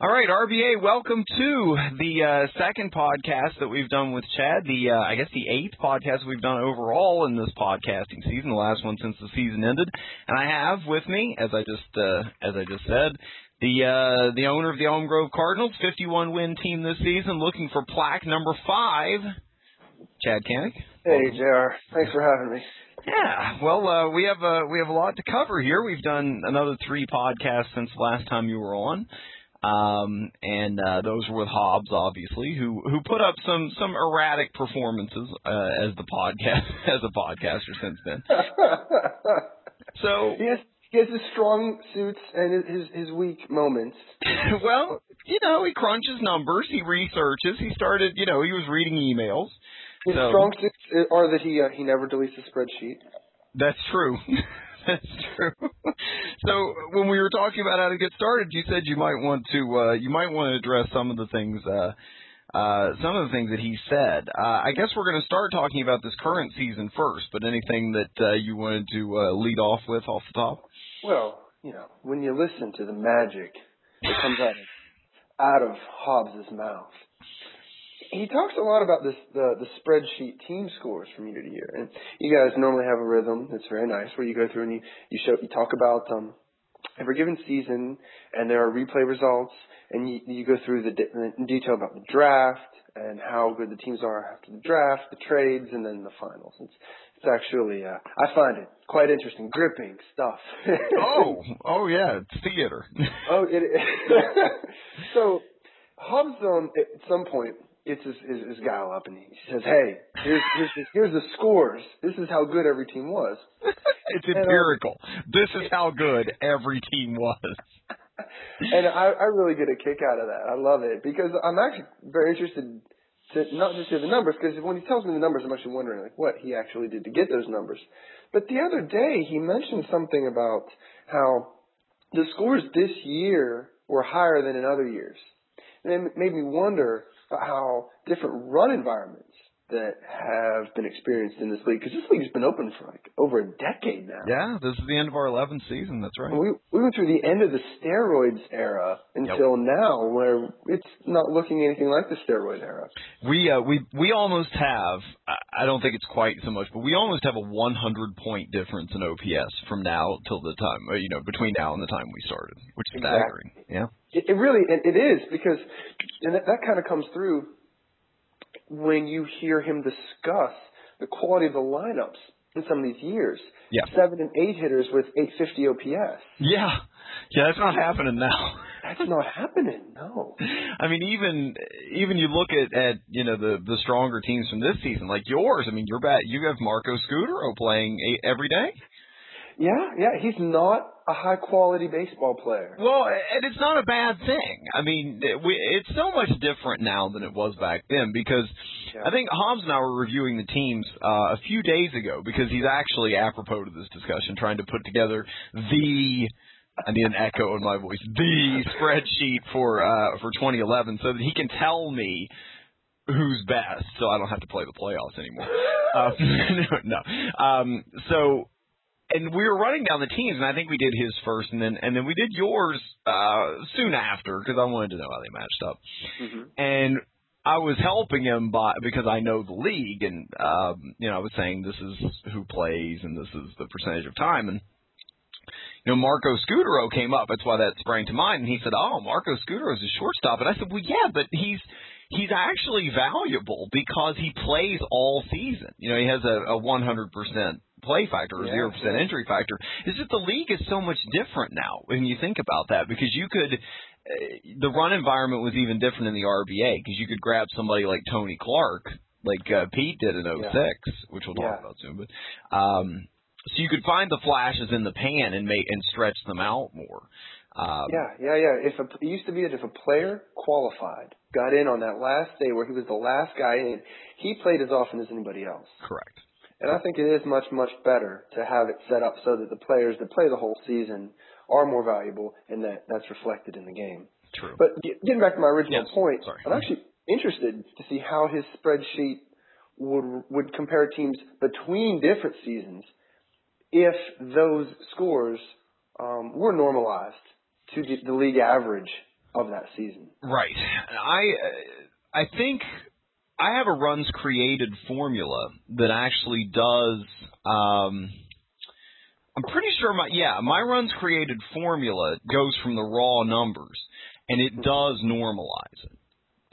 All right, RBA, welcome to the uh, second podcast that we've done with Chad. The uh, I guess the eighth podcast we've done overall in this podcasting season, the last one since the season ended. And I have with me, as I just uh, as I just said, the uh, the owner of the Elm Grove Cardinals, 51 win team this season, looking for plaque number five, Chad Canick. Hey, Jr. Thanks for having me. Yeah, well, uh, we have uh, we have a lot to cover here. We've done another three podcasts since the last time you were on. Um, and uh, those were with Hobbs, obviously, who who put up some some erratic performances uh, as the podcast as a podcaster since then. so he has he has his strong suits and his his weak moments. well, you know, he crunches numbers, he researches. He started, you know, he was reading emails. His so, strong suits are that he uh, he never deletes a spreadsheet. That's true. That's true. so when we were talking about how to get started, you said you might want to uh, you might want to address some of the things uh, uh, some of the things that he said. Uh, I guess we're going to start talking about this current season first. But anything that uh, you wanted to uh, lead off with off the top? Well, you know, when you listen to the magic that comes out of out of Hobbs's mouth, he talks a lot about this the the spreadsheet team scores from year to year, and you guys normally have a rhythm that's very nice where you go through and you you show you talk about um every given season, and there are replay results, and you you go through the de- in detail about the draft and how good the teams are after the draft, the trades, and then the finals. It's it's actually uh, I find it quite interesting, gripping stuff. oh, oh yeah, it's theater. oh, it. so Hobbs um, at some point gets his, his, his gal up and he says, "Hey, here's here's the, here's the scores. This is how good every team was." it's and, uh, empirical. Uh, this is how good every team was. and I, I really get a kick out of that. I love it because I'm actually very interested to not just hear the numbers because when he tells me the numbers, I'm actually wondering like what he actually did to get those numbers. But the other day he mentioned something about how the scores this year were higher than in other years. And it made me wonder how different run environments that have been experienced in this league because this league's been open for like over a decade now. Yeah, this is the end of our 11th season. That's right. We we went through the end of the steroids era until yep. now, where it's not looking anything like the steroid era. We uh, we we almost have. I don't think it's quite so much, but we almost have a 100 point difference in OPS from now till the time uh, you know between now and the time we started, which is exactly. staggering. Yeah. It, it really it, it is because and that, that kind of comes through when you hear him discuss the quality of the lineups in some of these years. Yeah. Seven and eight hitters with 850 OPS. Yeah. Yeah, that's not happening now. That's not happening. No. I mean, even even you look at at you know the the stronger teams from this season, like yours. I mean, you're bad. You have Marco Scutaro playing eight, every day. Yeah, yeah, he's not a high quality baseball player. Well, and it's not a bad thing. I mean, we, it's so much different now than it was back then because yeah. I think Hobbs and I were reviewing the teams uh, a few days ago because he's actually apropos to this discussion trying to put together the I need an echo in my voice. The spreadsheet for uh for 2011 so that he can tell me who's best so I don't have to play the playoffs anymore. Uh, no. Um so and we were running down the teams, and I think we did his first, and then and then we did yours uh, soon after because I wanted to know how they matched up. Mm-hmm. And I was helping him by because I know the league, and um, you know I was saying this is who plays and this is the percentage of time, and you know Marco Scutaro came up. That's why that sprang to mind, and he said, "Oh, Marco Scutaro is a shortstop," and I said, "Well, yeah, but he's." He's actually valuable because he plays all season. You know, he has a, a 100% play factor or zero yeah, percent injury factor. It's just the league is so much different now when you think about that because you could uh, the run environment was even different in the RBA because you could grab somebody like Tony Clark, like uh, Pete did in 06, yeah. which we'll talk yeah. about soon. But um, so you could find the flashes in the pan and make and stretch them out more. Um, yeah, yeah, yeah. If a, it used to be that if a player qualified, got in on that last day where he was the last guy in, he played as often as anybody else. Correct. And I think it is much, much better to have it set up so that the players that play the whole season are more valuable and that that's reflected in the game. True. But getting back to my original yes. point, Sorry. I'm actually interested to see how his spreadsheet would would compare teams between different seasons if those scores um, were normalized to the, the league average of that season. Right. I I think I have a runs created formula that actually does. Um, I'm pretty sure my yeah my runs created formula goes from the raw numbers and it does normalize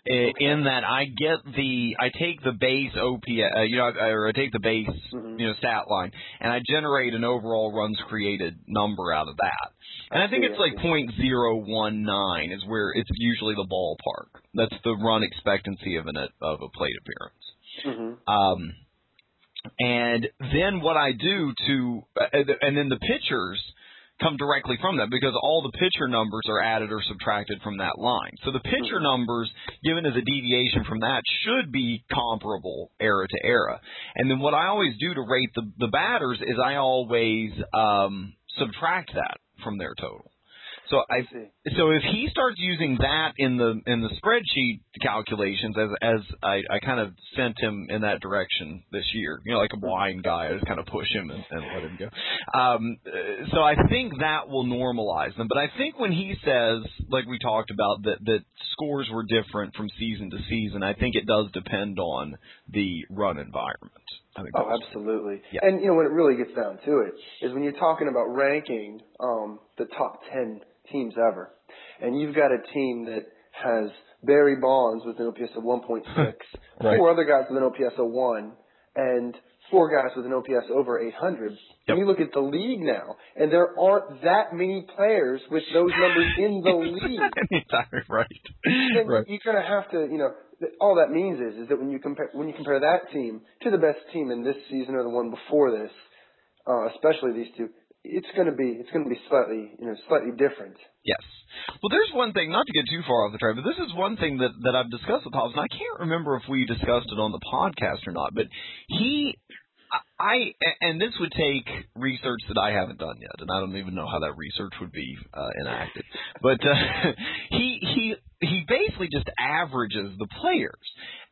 it. In that I get the I take the base OP uh, you know or I take the base Mhm. you know stat line and I generate an overall runs created number out of that. And I think it's like point zero one nine is where it's usually the ballpark. That's the run expectancy of an of a plate appearance. hmm Um, and then what I do to, and then the pitchers come directly from that because all the pitcher numbers are added or subtracted from that line. So the pitcher Mhm. numbers given as a deviation from that should be comparable era to era. And then what I always do to rate the, the batters is I always um, subtract that from their total. So I so if he starts using that in the in the spreadsheet calculations as as I, I kind of sent him in that direction this year, you know, like a blind guy, I just kind of push him and, and let him go. Um, so I think that will normalize them. But I think when he says, like we talked about, that that scores were different from season to season, I think it does depend on the run environment. I think Oh, absolutely. Yeah. And you know when it really gets down to it is when you're talking about ranking um, the top ten teams ever, and you've got a team that has Barry Bonds with an OPS of 1.6, Right. four other guys with an OPS of one, and four guys with an OPS over 800. Yep. And you look at the league now, and there aren't that many players with those numbers in the league. right. then Right. you're going to have to, you know, all that means is is that when you compare when you compare that team to the best team in this season or the one before this, uh, especially these two, it's going to be it's going to be slightly you know slightly different. Yes. Well, there's one thing, not to get too far off the track, but this is one thing that, that I've discussed with Hobbs, and I can't remember if we discussed it on the podcast or not, but he, I, and this would take research that I haven't done yet, and I don't even know how that research would be uh, enacted, but uh, he, he, he basically just averages the players.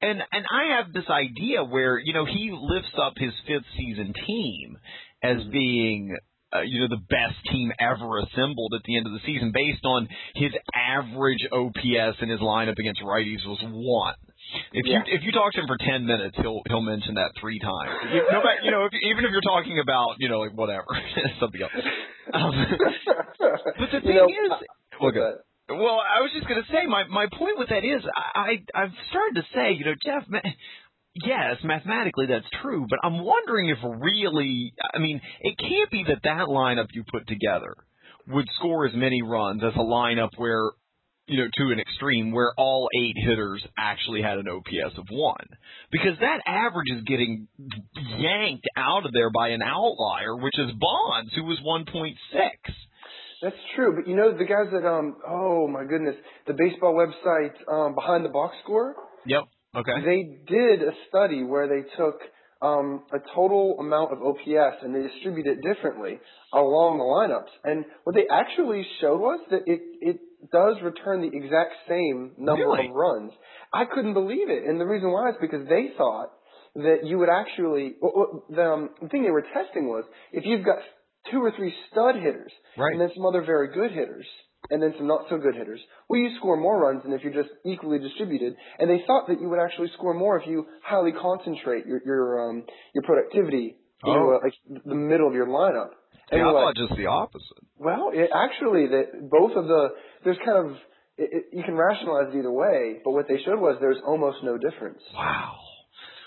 And, and I have this idea where, you know, he lifts up his fifth season team as Mhm. being uh, you know, the best team ever assembled at the end of the season based on his average OPS in his lineup against righties was one. If Yeah. you if you talk to him for ten minutes, he'll he'll mention that three times. You- No matter, you know, if, even if you're talking about you know like whatever something else. Um, but the You thing know, is, well, what's go. that? Well, I was just going to say my my point with that is I, I I've started to say you know Jeff. Yes, mathematically that's true, but I'm wondering if really, I mean, it can't be that that lineup you put together would score as many runs as a lineup where, you know, to an extreme, where all eight hitters actually had an OPS of one. Because that average is getting yanked out of there by an outlier, which is Bonds, who was 1.6. That's true, but you know the guys that um oh my goodness the baseball website um Beyond the Box Score Yep. Okay. they did a study where they took um, a total amount of OPS and they distributed it differently along the lineups. And what they actually showed was that it, it does return the exact same number Really? of runs. I couldn't believe it. And the reason why is because they thought that you would actually, the, um, the thing they were testing was if you've got two or three stud hitters Right. and then some other very good hitters and then some not so good hitters, will you score more runs than if you're just equally distributed? And they thought that you would actually score more if you highly concentrate your your um your productivity into Oh. like the middle of your lineup. And Yeah, I thought like, just the opposite. well, it, actually, that both of the there's kind of it, it, you can rationalize it either way, but what they showed was there's almost no difference. Wow.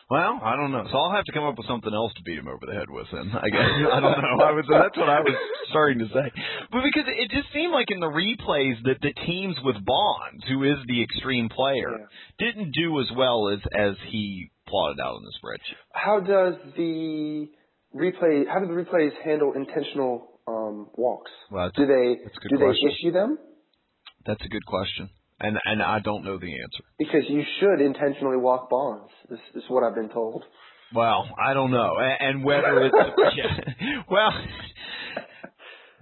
Well, I don't know. So I'll have to come up with something else to beat him over the head with. Then I guess I don't know. I was that's what I was starting to say, but because it just seemed like in the replays that the teams with Bonds, who is the extreme player, Yeah. didn't do as well as as he plotted out in the spreadsheet. How does the replay? How do the replays handle intentional um, walks? Well, that's, Do they that's a good do they issue them? That's a good question, and and I don't know the answer. Because you should intentionally walk bonds. This is what I've been told. Well, I don't know, and whether it's yeah. well.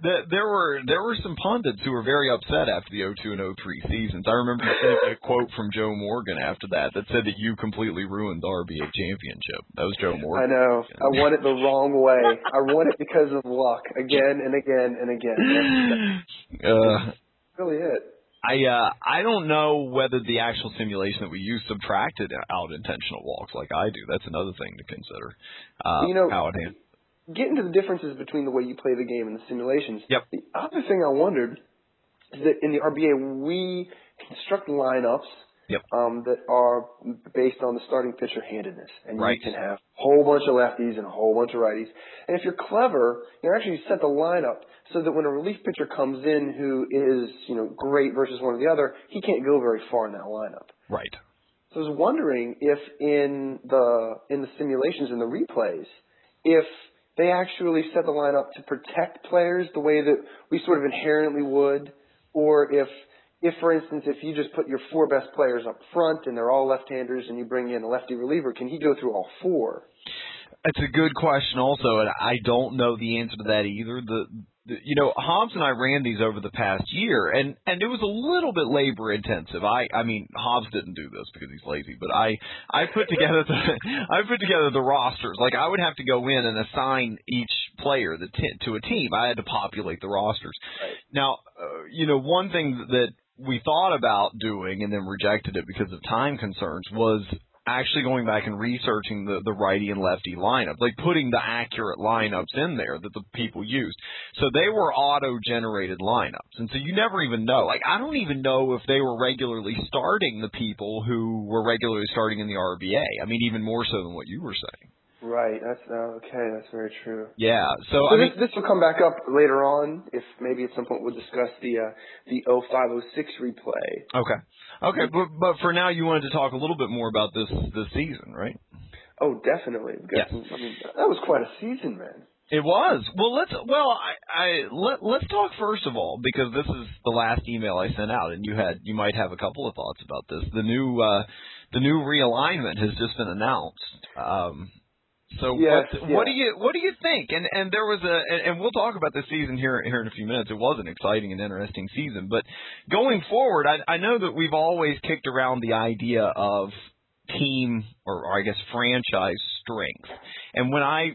The, there were there were some pundits who were very upset after the 02 and 03 seasons. I remember seeing a quote from Joe Morgan after that that said that you completely ruined the RBA championship. That was Joe Morgan. I know. I won it the wrong way. I won it because of luck again and again and again. That's Uh, really it. I uh, I don't know whether the actual simulation that we use subtracted out intentional walks like I do. That's another thing to consider. Uh, you know, how it hand. get into the differences between the way you play the game and the simulations. Yep. The other thing I wondered is that in the RBA we construct lineups Yep. um, that are based on the starting pitcher handedness, and Right. you can have a whole bunch of lefties and a whole bunch of righties. And if you're clever, you actually set the lineup so that when a relief pitcher comes in who is you know great versus one or the other, he can't go very far in that lineup. Right. So I was wondering if in the in the simulations and the replays, if they actually set the lineup to protect players the way that we sort of inherently would, or if if for instance if you just put your four best players up front and they're all left-handers and you bring in a lefty reliever, can he go through all four? It's a good question, also, and I don't know the answer to that either. The, the you know, Hobbs and I ran these over the past year, and and it was a little bit labor intensive. I I mean, Hobbs didn't do this because he's lazy, but I I put together the I put together the rosters. Like I would have to go in and assign each player the t- to a team. I had to populate the rosters. Right. Now, uh, you know, one thing that we thought about doing and then rejected it because of time concerns was actually going back and researching the, the righty and lefty lineup, like putting the accurate lineups in there that the people used. So they were auto generated lineups. And so you never even know. Like I don't even know if they were regularly starting the people who were regularly starting in the RBA. I mean, even more so than what you were saying. Right. That's uh, okay. That's very true. Yeah. So, So I mean, this, this will come back up later on, if maybe at some point we'll discuss the uh, the 0506 replay. okay. Okay, but but for now, you wanted to talk a little bit more about this this season, right? Oh, definitely. We've Yes. I mean, that was quite a season, man. It was. Well, let's. Well, I, I let let's talk first of all because this is the last email I sent out, and you had you might have a couple of thoughts about this. The new uh, the new realignment has just been announced. Um, so Yes, what yeah. what do you what do you think? And and there was a and, and we'll talk about this season here here in a few minutes. It was an exciting and interesting season, but going forward, I I know that we've always kicked around the idea of team or, or I guess franchise strength. And when I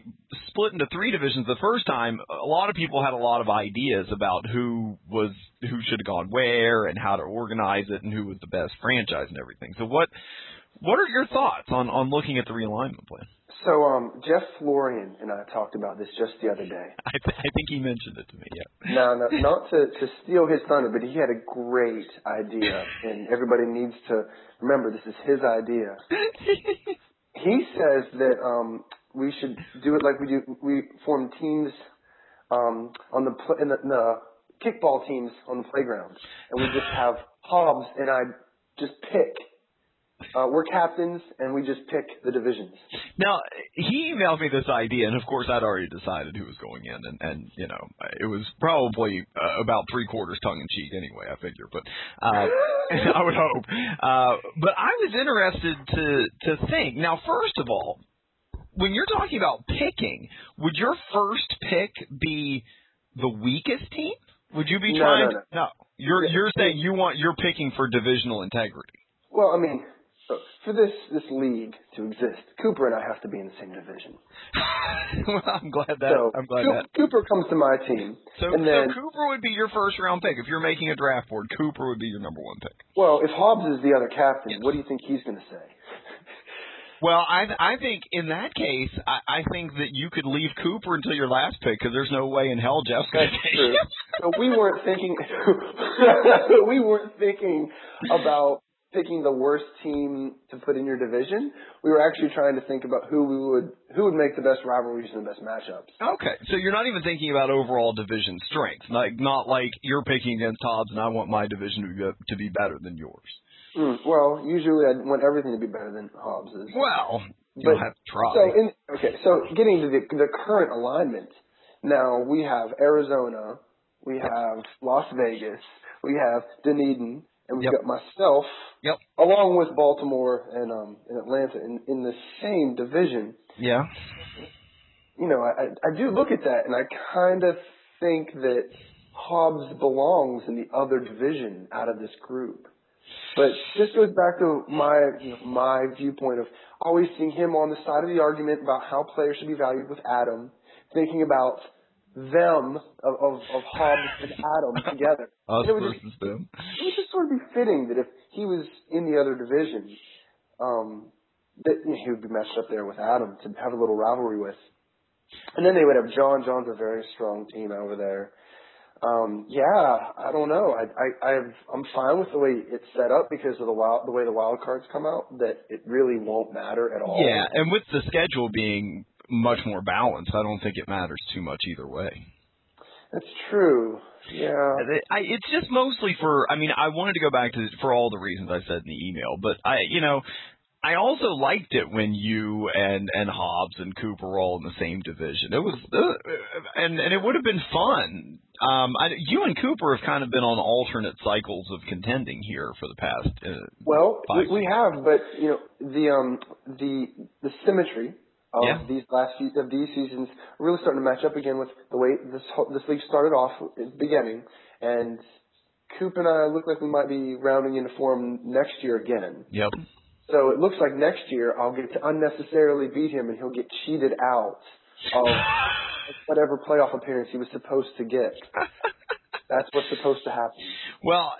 split into three divisions the first time, a lot of people had a lot of ideas about who was who should have gone where and how to organize it and who was the best franchise and everything. So what what are your thoughts on on looking at the realignment plan? So, um, Jeff Florian and I talked about this just the other day. I, th- I think he mentioned it to me. Yeah. Now, no, not to, to steal his thunder, but he had a great idea, and everybody needs to remember this is his idea. He says that um, we should do it like we do. We form teams um, on the, pl- in the in the kickball teams on the playground, and we just have Hobbs and I just pick. Uh, we're captains, and we just pick the divisions. Now he emailed me this idea, and of course I'd already decided who was going in, and and you know it was probably uh, about three quarters tongue in cheek anyway. I figure, but uh, I would hope. Uh, but I was interested to to think now. First of all, when you're talking about picking, would your first pick be the weakest team? Would you be No, trying? no, to, no. You're you're saying you want you're picking for divisional integrity. Well, I mean, so for this this league to exist, Cooper and I have to be in the same division. well, I'm glad that so I'm glad Coop- that Cooper comes to my team, So, and then so Cooper would be your first round pick. If you're making a draft board, Cooper would be your number one pick. well, if Hobbs is the other captain, what do you think he's going to say? Well, I I think in that case, I, I think that you could leave Cooper until your last pick because there's no way in hell Jeff's going to take true. So we weren't thinking we weren't thinking about picking the worst team to put in your division. We were actually trying to think about who we would who would make the best rivalries and the best matchups. Okay, so you're not even thinking about overall division strength, like not like you're picking against Hobbs and I want my division to be to be better than yours. Mm, well, usually I want everything to be better than Hobbs's. Well, you But- have to try. So in okay, so getting to the the current alignment. Now we have Arizona, we have Las Vegas, we have Dunedin, and we've Yep. got myself, Yep. along with Baltimore and um and Atlanta in in the same division. yeah. You know, I I, do look at that and I kind of think that Hobbs belongs in the other division out of this group. But this goes back to my you know, my viewpoint of always seeing him on the side of the argument about how players should be valued with Adam, thinking about them of of, of Hobbs and Adam together. Us it would just versus them. it would just sort of be fitting that if he was in the other division, um, that he would be matched up there with Adam to have a little rivalry with. And then they would have John. John's a very strong team over there. Um, yeah, I don't know. I, I, I've, I'm fine with the way it's set up because of the wild, the way the wild cards come out. That it really won't matter at all. Yeah, and with the schedule being much more balanced, I don't think it matters too much either way. That's true. Yeah. I, it's just mostly for. I mean, I wanted to go back to for all the reasons I said in the email, but I, you know, I also liked it when you and and Hobbs and Cooper were all in the same division. It was, uh, and and it would have been fun. Um, I, you and Cooper have kind of been on alternate cycles of contending here for the past. Uh, well, we, we have, but you know the um the the symmetry of Yeah. these last few of these seasons really starting to match up again with the way this this league started off at the beginning, and Coop and I look like we might be rounding into form next year again. Yep. So it looks like next year I'll get to unnecessarily beat him, and he'll get cheated out of whatever playoff appearance he was supposed to get. That's what's supposed to happen. Well,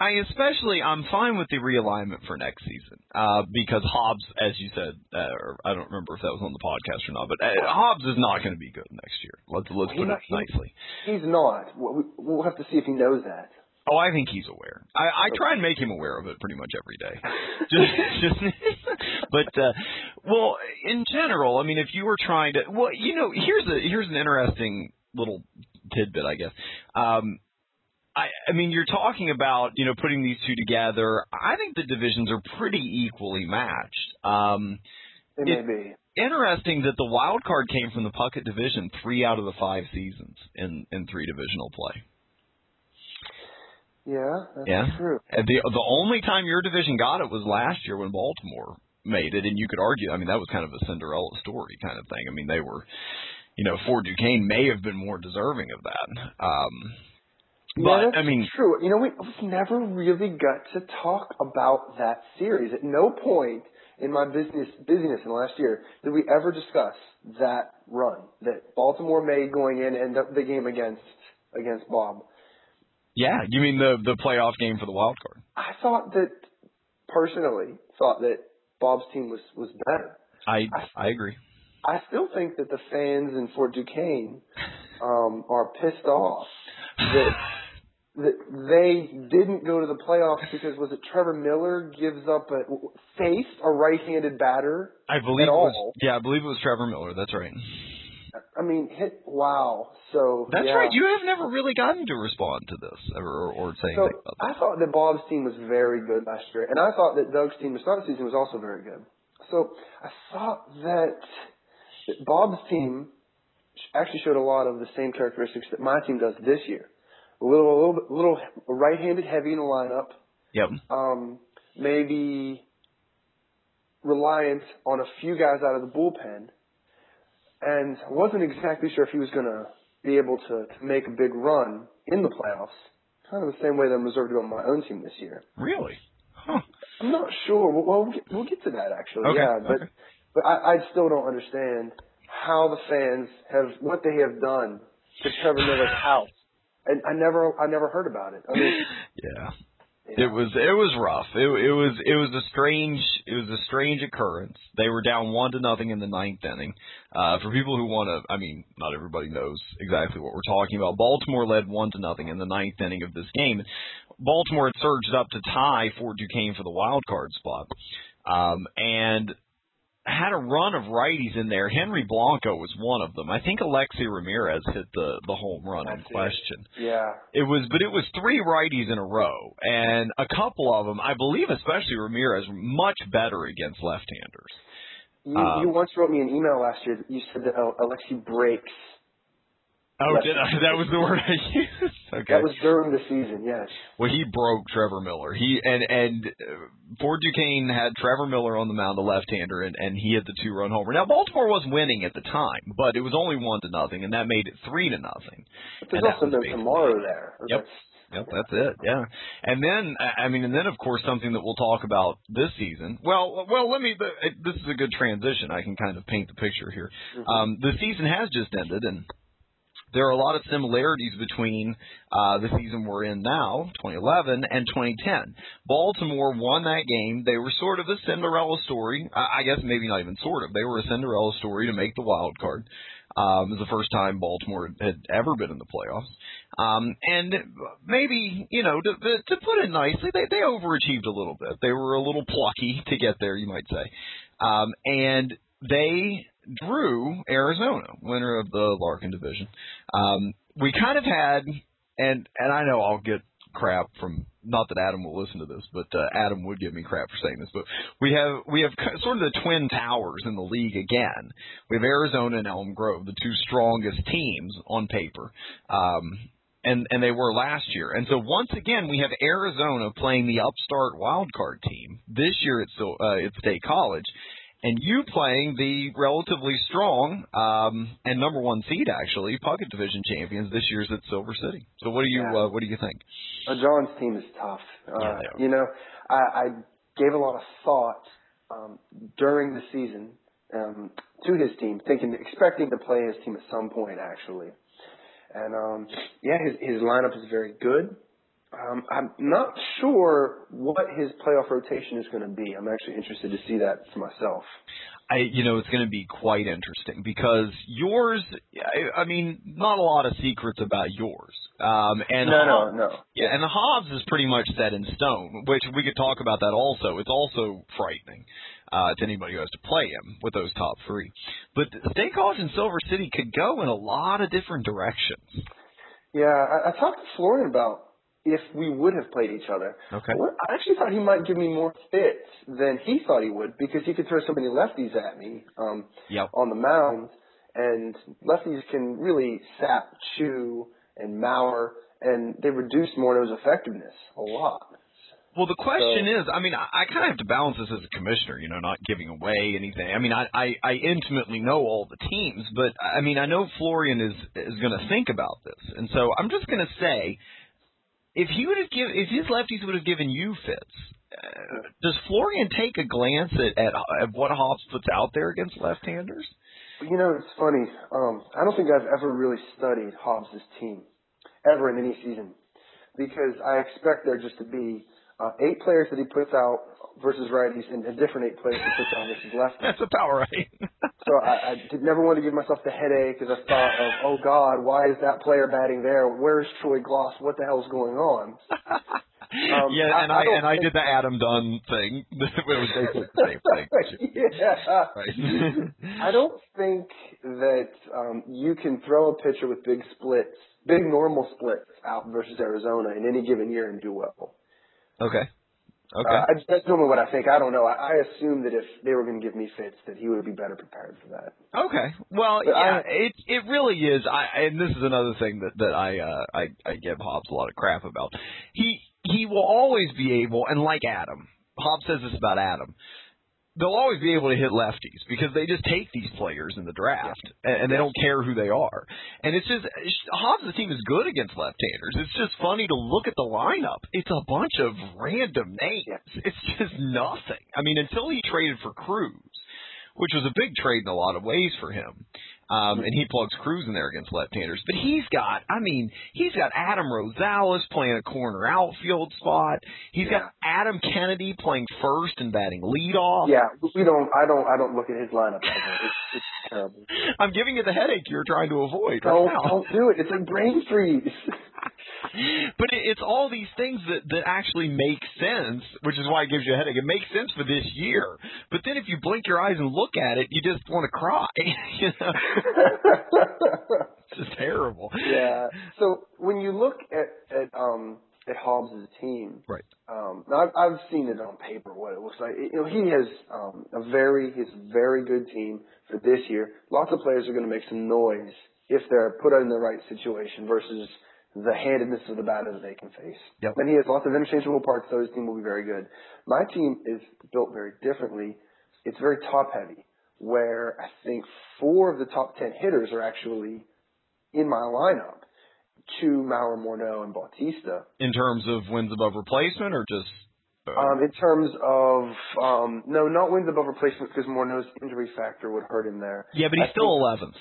I especially I'm fine with the realignment for next season uh, because Hobbs, as you said, uh, I don't remember if that was on the podcast or not, but uh, Hobbs is not going to be good next year. Let's let's He put it not- he- nicely. He's not. We- We'll have to see if he knows that. Oh, I think he's aware. I, I try and make him aware of it pretty much every day. just, just, but uh, well, in general, I mean, if you were trying to, well, you know, here's a here's an interesting little tidbit, I guess. Um, I, I mean, you're talking about you know putting these two together. I think the divisions are pretty equally matched. Um, They may It- be. interesting that the wild card came from the Puckett division three out of the five seasons in in three divisional play. Yeah, that's Yeah. true. And the the only time your division got it was last year when Baltimore made it, and you could argue. I mean, that was kind of a Cinderella story kind of thing. I mean, they were, you know, Fort Duquesne may have been more deserving of that. Um, but that's I mean, true. You know, we, we've never really got to talk about that series. At no point in my business busyness in the last year did we ever discuss that run that Baltimore made going in and the, the game against against Bob. yeah, you mean the the playoff game for the wild card? I thought that personally thought that Bob's team was was better. I I agree. I still think that the fans in Fort Duquesne um, are pissed off that that they didn't go to the playoffs because was it Trevor Miller gives up a Faith, a right-handed batter? I believe At it was all. yeah, I believe it was Trevor Miller. That's right. I mean, hit wow. So That's yeah. right. You have never really gotten to respond to this or or, or say So anything about that. I thought that Bob's team was very good last year, and I thought that Doug's team the season was also very good. So I thought that, that Bob's team actually showed a lot of the same characteristics that my team does this year. A little, a little, little right-handed heavy in the lineup. Yep. Um, maybe reliant on a few guys out of the bullpen, and wasn't exactly sure if he was going to be able to, to make a big run in the playoffs. Kind of the same way that I'm reserved on my own team this year. Really? Huh. I'm not sure. Well, well we'll, get, we'll get to that actually. Okay, Yeah, but okay. but I, I still don't understand how the fans have what they have done to Trevor Miller's house. And I never I never heard about it. I mean, Yeah. yeah. It was it was rough. It it was it was a strange it was a strange occurrence. They were down one to nothing in the ninth inning. Uh, for people who want to, I mean, not everybody knows exactly what we're talking about. Baltimore led one to nothing in the ninth inning of this game. Baltimore had surged up to tie Fort Duquesne for the wild card spot, um, and had a run of righties in there. Henry Blanco was one of them. I think Alexei Ramirez hit the the home run in That's it. question. yeah. It was, but it was three righties in a row, and a couple of them, I believe, especially Ramirez, much better against left-handers. You, Um, you once wrote me an email last year. that You said that Alexi breaks. Oh, did I? That was the word I used. Okay. That was during the season. Yes. well, he broke Trevor Miller. He and and uh, Fort Duquesne had Trevor Miller on the mound, the left-hander, and and he hit the two-run homer. Now Baltimore was winning at the time, but it was only one to nothing, and that made it three to nothing. But there's also no tomorrow it. there. Yep. Yep, that's it. Yeah, and then I mean, and then of course something that we'll talk about this season. Well, well, let me. This is a good transition. I can kind of paint the picture here. Mhm. Um, the season has just ended, and there are a lot of similarities between uh, the season we're in now, 2011, and 2010. Baltimore won that game. They were sort of a Cinderella story. I, I guess maybe not even sort of. They were a Cinderella story to make the wild card. Um, it was the first time Baltimore had ever been in the playoffs. Um, and maybe, you know, to, to put it nicely, they, they overachieved a little bit. They were a little plucky to get there, you might say. Um, and they drew Arizona, winner of the Larkin division. Um, we kind of had, and and I know I'll get crap from not that Adam will listen to this, but uh, Adam would give me crap for saying this. But we have we have sort of the twin towers in the league again. We have Arizona and Elm Grove, the two strongest teams on paper. Um, and and they were last year. And so once again, we have Arizona playing the upstart wild card team this year at uh, at State College, and you playing the relatively strong um, and number one seed actually Puckett Division champions this year's at Silver City. So what do you yeah. uh, what do you think? Uh, John's team is tough. Uh, yeah, you know, I, I gave a lot of thought um, during the season um, to his team, thinking, expecting to play his team at some point actually. And um, yeah, his his lineup is very good. Um, I'm not sure what his playoff rotation is going to be. I'm actually interested to see that for myself. I, you know, it's going to be quite interesting because yours. I, I mean, not a lot of secrets about yours. Um, and no, Hobbs, no, no. Yeah, and the Hobbs is pretty much set in stone, which we could talk about that also. It's also frightening uh, to anybody who has to play him with those top three. But State College and Silver City could go in a lot of different directions. Yeah, I, I talked to Florian about if we would have played each other. Okay. I actually thought he might give me more fits than he thought he would because he could throw so many lefties at me um, yep. on the mound, and lefties can really sap, chew, and mower, and they reduce Morneau's effectiveness a lot. Well, the question so, is, I mean, I, I kind of have to balance this as a commissioner, you know, not giving away anything. I mean, I, I, I intimately know all the teams, but I mean, I know Florian is is going to think about this, and so I'm just going to say if he would have given, if his lefties would have given you fits, uh, does Florian take a glance at, at at what Hobbs puts out there against left-handers? You know, it's funny. Um, I don't think I've ever really studied Hobbs' team ever in any season because I expect there just to be eight players that he puts out versus righties and a different eight players he puts out versus lefties. That's about right. so I, I did never want to give myself the headache because I thought of, oh God, why is that player batting there? Where's Troy Glaus? What the hell's going on? Um, yeah, and I, I and I did the Adam Dunn thing. it was basically the same thing. yeah. Right. I don't think that um, you can throw a pitcher with big splits, big normal splits out versus Arizona in any given year and do well. Okay. Okay. Uh, I, that's normally what I think. I don't know. I, I assume that if they were going to give me fits, that he would be better prepared for that. Okay. Well, But yeah, I- it it really is. I and this is another thing that that I uh, I I give Hobbs a lot of crap about. He he will always be able, and like Adam, Hobbs says this about Adam. They'll always be able to hit lefties because they just take these players in the draft and, and they don't care who they are. And it's just Hobbs' team is good against left-handers. It's just funny to look at the lineup. It's a bunch of random names. It's just nothing. I mean, until he traded for Cruz, which was a big trade in a lot of ways for him. Um, and he plugs Cruz in there against left-handers. But he's got, I mean, he's got Adam Rosales playing a corner outfield spot. He's Yeah. got Adam Kennedy playing first and batting leadoff. Yeah, we don't. I don't. I don't look at his lineup. It's, it's terrible. I'm giving you the headache you're trying to avoid right Don't now. don't do it. It's like brain freeze. but it, it's all these things that that actually make sense, which is why it gives you a headache. It makes sense for this year, but then if you blink your eyes and look at it, you just want to cry. you know, it's just terrible. yeah. So when you look at at um at Hobbs' team, Right. Um, now I've, I've seen it on paper what it looks like. You know, he has um, a very he's a very good team for this year. Lots of players are going to make some noise if they're put in the right situation versus the handedness of the batter that they can face. Yep. And he has lots of interchangeable parts, so his team will be very good. My team is built very differently. It's very top heavy, where I think four of the top ten hitters are actually in my lineup. Two, Mauer, Morneau, and Bautista. In terms of wins above replacement, or just uh, Um, in terms of um, no, not wins above replacement because Morneau's injury factor would hurt him there. yeah, but I he's still think- eleventh.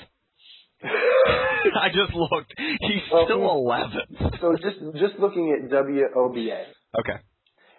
I just looked. He's well, still eleventh. so just just looking at WOBA. Okay.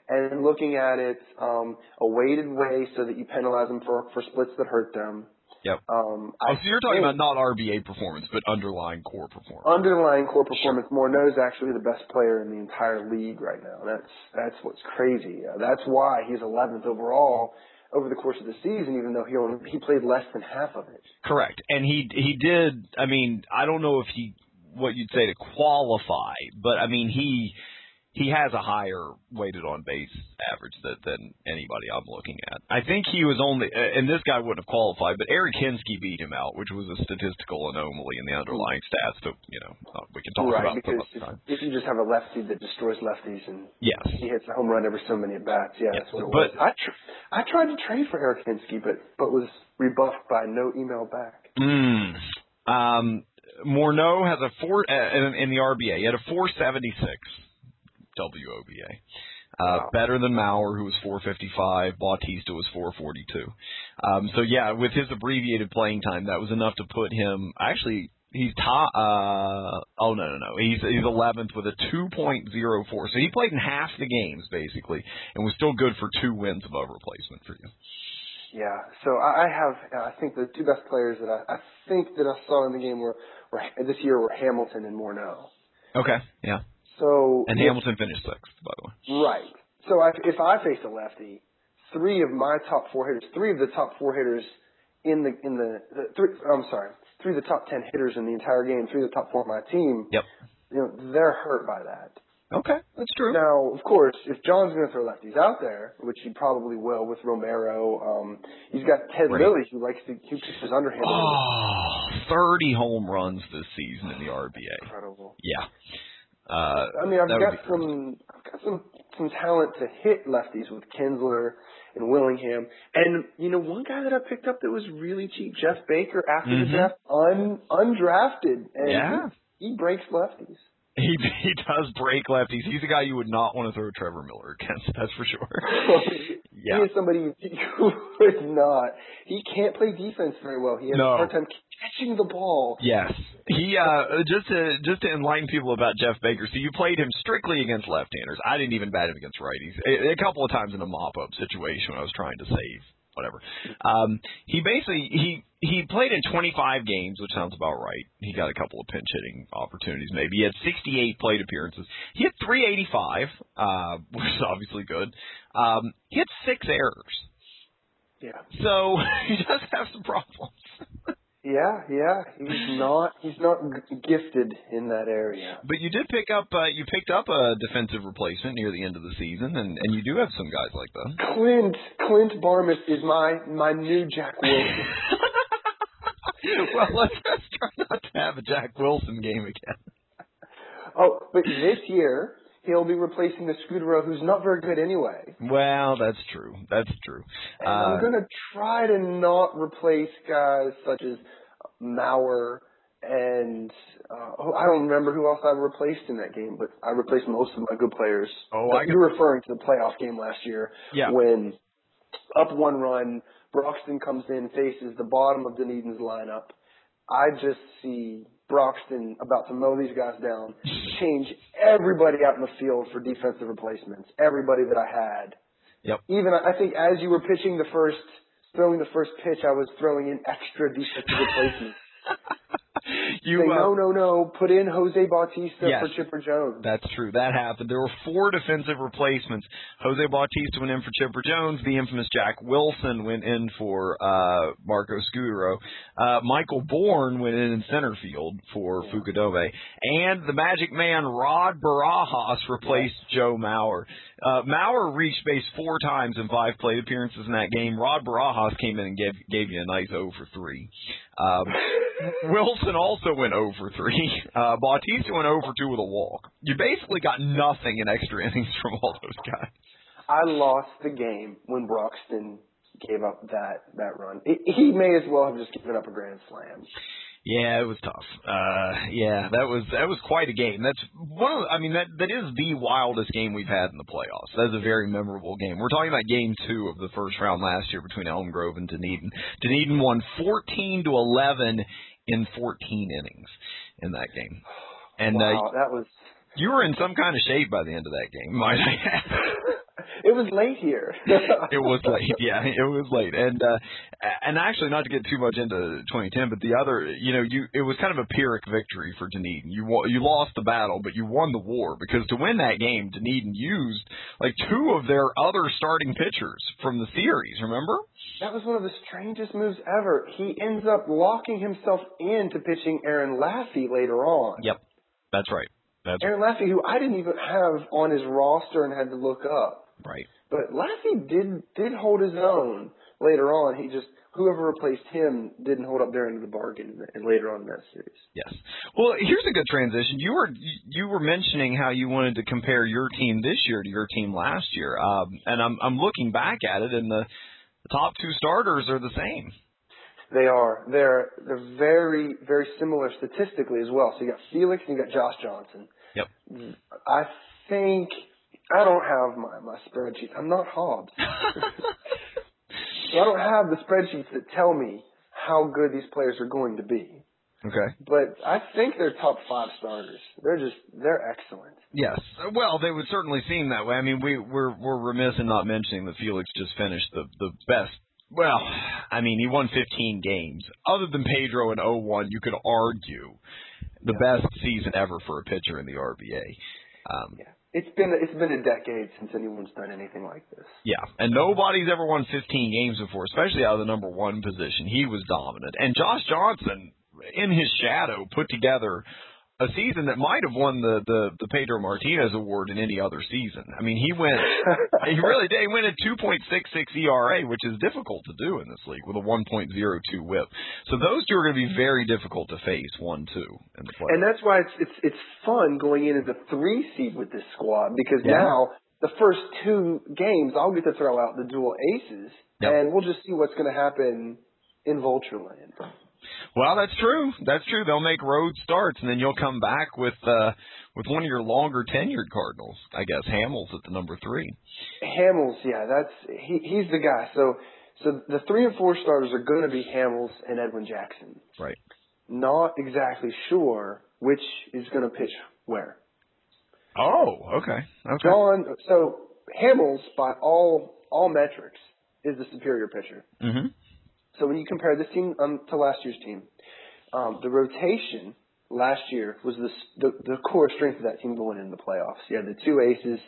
And looking at it um, a weighted way so that you penalize them for for splits that hurt them. Yep. Um, oh, so you're talking about not RBA performance, but underlying core performance. Underlying core performance. Is actually the best player in the entire league right now. That's that's what's crazy. Uh, that's why he's 11th overall over the course of the season, even though he only, he played less than half of it. Correct, and he he did. I mean, I don't know if he what you'd say to qualify, but I mean he he has a higher weighted on base average that, than anybody I'm looking at. I think he was only, and this guy wouldn't have qualified, but Eric Hinske beat him out, which was a statistical anomaly in the underlying stats. So you know uh, we can talk right, about because if, if you just have a lefty that destroys lefties and yes, he hits a home run every so many at bats, yeah, yes, that's what it but, was. I tr- I tried to trade for Eric Hinske, but but was rebuffed by no email back. Mm. Um, Morneau has a four uh, in, in the RBA. He had a 476 WOBA. Uh, wow. Better than Mauer, who was 455. Bautista was 442. Um, so yeah, with his abbreviated playing time, that was enough to put him. Actually, he's top. Uh, oh no, no, no. He's he's 11th with a 2.04. So he played in half the games basically, and was still good for two wins above replacement for you. Yeah. So I have. I think the two best players that I, I think that I saw in the game were, were this year were Hamilton and Morneau. Okay. Yeah. So and Hamilton finished sixth, by the way. Right. So I, if I face a lefty, three of my top four hitters, three of the top four hitters in the in the, the three, I'm sorry, three of the top ten hitters in the entire game, three of the top four of my team. Yep. You know they're hurt by that. Okay, that's true. Now, of course, if John's going to throw lefties out there, which he probably will with Romero, um, he's got Ted right. Lilly who likes to who pitches underhand. Oh, 30 home runs this season in the RBA. Incredible. Yeah. Uh, I mean, I've got some, I've got some, some talent to hit lefties with Kinsler and Willingham. And, you know, one guy that I picked up that was really cheap, Jeff Baker, after mm-hmm. the draft, un, undrafted. And yeah. he, he breaks lefties. He he does break lefties. He's a guy you would not want to throw Trevor Miller against. That's for sure. yeah. He is somebody you would not. He can't play defense very well. He has no. a hard time catching the ball. Yes. He uh just to just to enlighten people about Jeff Baker. So you played him strictly against left-handers. I didn't even bat him against righties. A, a couple of times in a mop-up situation when I was trying to save whatever. Um, he basically he he played in 25 games, which sounds about right. He got a couple of pinch hitting opportunities. Maybe he had 68 plate appearances. He had 385, uh, which is obviously good. Um, he had six errors. Yeah. So he does have some problems. Yeah, yeah, he's not he's not gifted in that area. But you did pick up uh, you picked up a defensive replacement near the end of the season, and and you do have some guys like that. Clint Clint Barmes is my my new Jack Wilson. well, let's, let's try not to have a Jack Wilson game again. Oh, but this year he'll be replacing the Scutaro, who's not very good anyway. Well, that's true. That's true. And uh, I'm going to try to not replace guys such as Mauer and uh, oh, I don't remember who else I replaced in that game, but I replaced most of my good players. Oh, I you're referring to the playoff game last year yeah. when up one run, Broxton comes in, faces the bottom of Dunedin's lineup. I just see Broxton about to mow these guys down, change everybody out in the field for defensive replacements, everybody that I had. Yep. Even I think as you were pitching the first, throwing the first pitch, I was throwing in extra defensive replacements. you Say, uh, no, no, no. Put in Jose Bautista yes, for Chipper Jones. That's true. That happened. There were four defensive replacements. Jose Bautista went in for Chipper Jones. The infamous Jack Wilson went in for uh, Marco Scutaro. Uh, Michael Bourn went in in center field for yeah. And the Magic Man Rod Barajas replaced yeah. Joe Mauer. Uh, Mauer reached base four times in five plate appearances in that game. Rod Barajas came in and gave gave you a nice 0 for 3. Um, Wilson also went over three. Uh, Bautista went over two with a walk. You basically got nothing in extra innings from all those guys. I lost the game when Broxton gave up that that run. he may as well have just given up a grand slam. Yeah, it was tough. Uh, yeah, that was that was quite a game. That's one of. The, I mean, that that is the wildest game we've had in the playoffs. That's a very memorable game. We're talking about game two of the first round last year between Elm Grove and Dunedin. Dunedin won fourteen to eleven in 14 innings in that game. And wow, uh, that was you were in some kind of shape by the end of that game, might I add. it was late here. it was late, yeah, it was late, and uh, and actually, not to get too much into 2010, but the other, you know, you it was kind of a pyrrhic victory for Dunedin. You you lost the battle, but you won the war because to win that game, Dunedin used like two of their other starting pitchers from the series. Remember? That was one of the strangest moves ever. He ends up locking himself into pitching Aaron Laffey later on. Yep, that's right. That's Aaron Laffey, who I didn't even have on his roster and had to look up. Right. But Laffey did did hold his own later on. He just whoever replaced him didn't hold up their end of the bargain and later on in that series. Yes. Well, here's a good transition. You were you were mentioning how you wanted to compare your team this year to your team last year, um, and I'm I'm looking back at it, and the, the top two starters are the same. They are. They're they're very very similar statistically as well. So you got Felix and you got Josh Johnson. Yep. I think I don't have my my spreadsheet. I'm not Hobbs. so I don't have the spreadsheets that tell me how good these players are going to be. Okay. But I think they're top five starters. They're just they're excellent. Yes. Well, they would certainly seem that way. I mean, we we're we're remiss in not mentioning that Felix just finished the the best well, I mean, he won 15 games. Other than Pedro in 01, you could argue the yeah. best season ever for a pitcher in the RBA. Um, yeah. It's been it's been a decade since anyone's done anything like this. Yeah, and nobody's ever won 15 games before, especially out of the number one position. He was dominant, and Josh Johnson, in his shadow, put together a season that might have won the, the the Pedro Martinez award in any other season. I mean, he went he really did. He went at 2.66 ERA, which is difficult to do in this league with a 1.02 WHIP. So those two are going to be very difficult to face one two in the playoffs. And that's why it's it's it's fun going in as a three seed with this squad because yeah. now the first two games I'll get to throw out the dual aces yep. and we'll just see what's going to happen in Vultureland. Well, that's true. That's true. They'll make road starts, and then you'll come back with uh, with one of your longer tenured Cardinals. I guess Hamels at the number three. Hamels, yeah, that's he. He's the guy. So, so the three and four starters are going to be Hamels and Edwin Jackson. Right. Not exactly sure which is going to pitch where. Oh, okay. Okay. John, so Hamels, by all all metrics, is the superior pitcher. Mm-hmm. So when you compare this team um, to last year's team, um, the rotation last year was the, the the core strength of that team going into the playoffs. You had the two aces.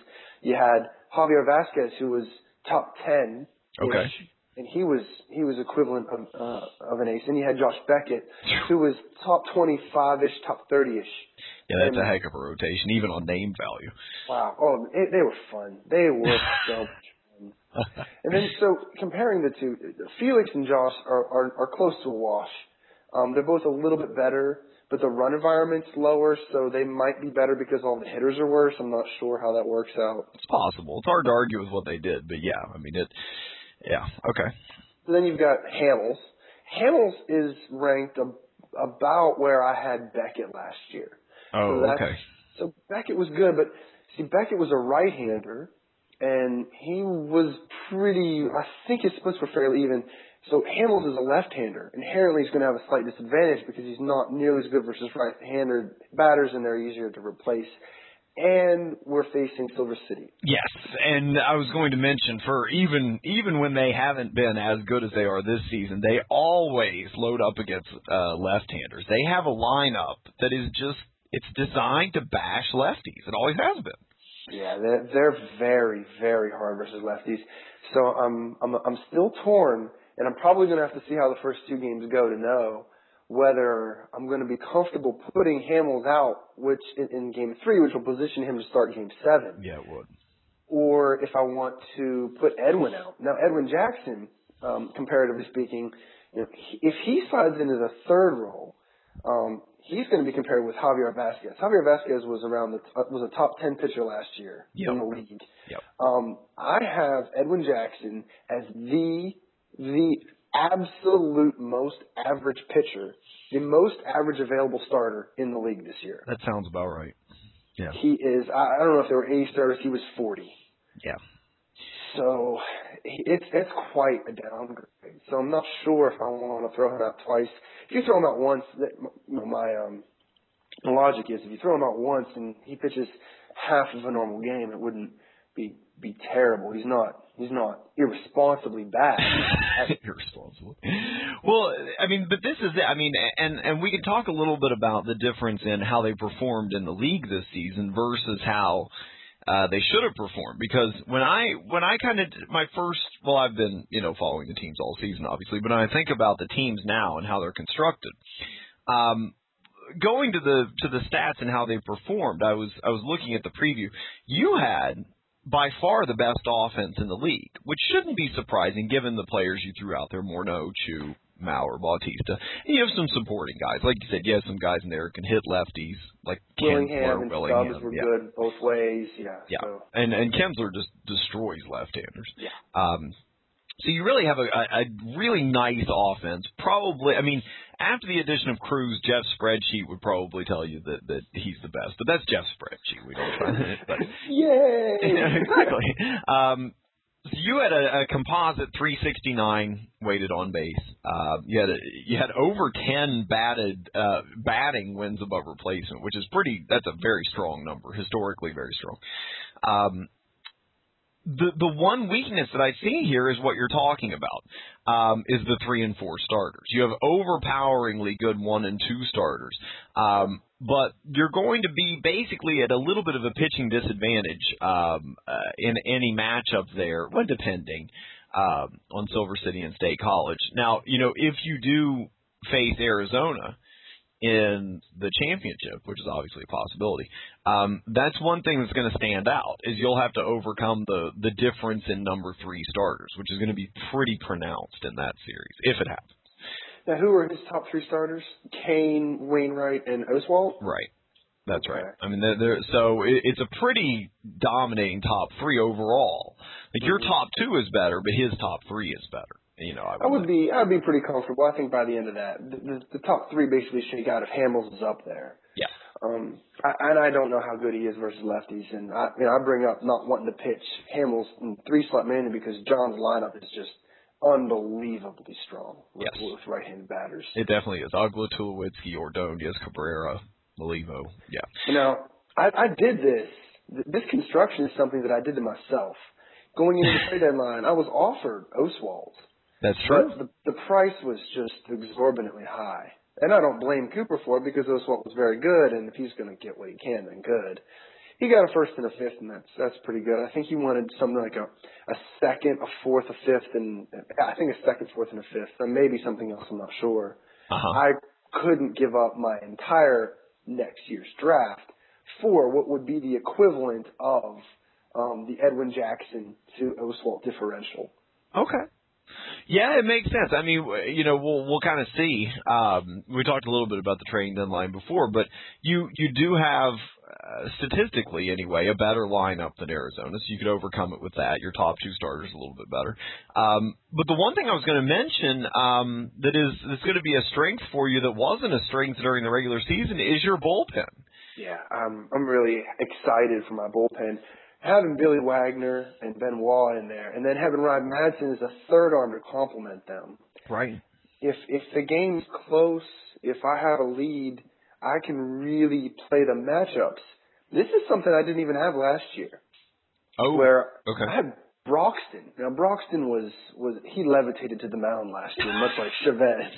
You had Javier Vazquez, who was top ten. Okay. And he was he was equivalent of uh, of an ace. And you had Josh Beckett, who was top twenty five ish, top thirty ish. Yeah, that's and, a heck of a rotation, even on name value. Wow. Oh, it, they were fun. They were so and then, so comparing the two, Felix and Josh are, are, are close to a wash. Um, they're both a little bit better, but the run environment's lower, so they might be better because all the hitters are worse. I'm not sure how that works out. It's possible. It's hard to argue with what they did, but yeah, I mean it. Yeah, okay. So then you've got Hamels. Hamels is ranked ab- about where I had Beckett last year. Oh, so okay. So Beckett was good, but see, Beckett was a right-hander and he was pretty. I think his splits were fairly even. So Hamels is a left-hander. Inherently, he's going to have a slight disadvantage because he's not nearly as good versus right-handed batters, and they're easier to replace. And we're facing Silver City. Yes, and I was going to mention for even even when they haven't been as good as they are this season, they always load up against uh, left-handers. They have a lineup that is just it's designed to bash lefties. It always has been. Yeah, they're, they're very, very hard versus lefties. So I'm, I'm, I'm still torn, and I'm probably going to have to see how the first two games go to know whether I'm going to be comfortable putting Hamels out, which in, in game three, which will position him to start game seven. Yeah, it would. Or if I want to put Edwin out. Now, Edwin Jackson, um, comparatively speaking, you know, if he slides into the third role, um, he's going to be compared with Javier Vazquez. Javier Vazquez was around the uh, was a top ten pitcher last year yep. in the league. Yep. Um, I have Edwin Jackson as the the absolute most average pitcher, the most average available starter in the league this year. That sounds about right. Yeah. He is. I, I don't know if there were 80 starters. He was 40. Yeah. So it's it's quite a downgrade. So I'm not sure if I want to throw him out twice. If you throw him out once, that know, my um logic is if you throw him out once and he pitches half of a normal game, it wouldn't be be terrible. He's not he's not irresponsibly bad. irresponsible. Well, I mean, but this is it. I mean, and and we can talk a little bit about the difference in how they performed in the league this season versus how uh, they should have performed because when I when I kind of my first well I've been you know following the teams all season obviously but when I think about the teams now and how they're constructed um going to the to the stats and how they performed I was I was looking at the preview you had by far the best offense in the league which shouldn't be surprising given the players you threw out there Morneau Choo Mauer, Bautista. And you have some supporting guys. Like you said, you have some guys in there who can hit lefties, like Willingham Kinsler, and Willingham. Stubbs were yeah. good both ways. Yeah. Yeah. So. And and Kinsler just destroys left-handers. Yeah. Um, so you really have a, a, a really nice offense. Probably, I mean, after the addition of Cruz, Jeff's spreadsheet would probably tell you that that he's the best. But that's Jeff's spreadsheet. We don't try that. But Yay! exactly. Um, so you had a, a composite 369 weighted on base. Uh, you had a, you had over 10 batted uh, batting wins above replacement, which is pretty. That's a very strong number, historically very strong. Um, the the one weakness that I see here is what you're talking about um, is the three and four starters. You have overpoweringly good one and two starters, um, but you're going to be basically at a little bit of a pitching disadvantage um, uh, in any matchup there, when depending um, on Silver City and State College. Now, you know if you do face Arizona in the championship, which is obviously a possibility. Um, that's one thing that's going to stand out is you'll have to overcome the the difference in number three starters, which is going to be pretty pronounced in that series if it happens. Now, who are his top three starters? Cain, Wainwright, and Oswalt. Right. That's Okay. right. I mean, they're, they're, so it, it's a pretty dominating top three overall. Like your Mhm. top two is better, but his top three is better. You know, I would, I would be I would be pretty comfortable. I think by the end of that, the, the, the top three basically shake out if Hamels is up there. Yeah. Um, I, and I don't know how good he is versus lefties, and I, you know, I bring up not wanting to pitch Hamels in three slot mainly because John's lineup is just unbelievably strong with, Yes. with right-handed batters. It definitely is. Uggla, Tulowitzki, Ordonez, Cabrera, Malivo. Yeah. You know, I, I did this. This construction is something that I did to myself. Going into the trade deadline, I was offered Oswalt. That's true. But the, the price was just exorbitantly high. And I don't blame Cooper for it because Oswalt was very good, and if he's going to get what he can, then good. He got a first and a fifth, and that's that's pretty good. I think he wanted something like a a second, a fourth, a fifth, and I think a second, fourth, and a fifth, and maybe something else. I'm not sure. Uh-huh. I couldn't give up my entire next year's draft for what would be the equivalent of um, the Edwin Jackson to Oswalt differential. Okay. Yeah, it makes sense. I mean, you know, we'll we'll kind of see. Um, we talked a little bit about the trading deadline before, but you you do have uh, statistically anyway a better lineup than Arizona, so you could overcome it with that. Your top two starters a little bit better. Um, but the one thing I was going to mention um, that is that's going to be a strength for you that wasn't a strength during the regular season is your bullpen. Yeah, I'm I'm really excited for my bullpen. Having Billy Wagner and Benoit in there, and then having Rod Madson as a third arm to complement them. Right. If if the game's close, if I have a lead, I can really play the matchups. This is something I didn't even have last year. Oh. where okay. I had Broxton. Now Broxton was was he levitated to the mound last year, much like Chavez.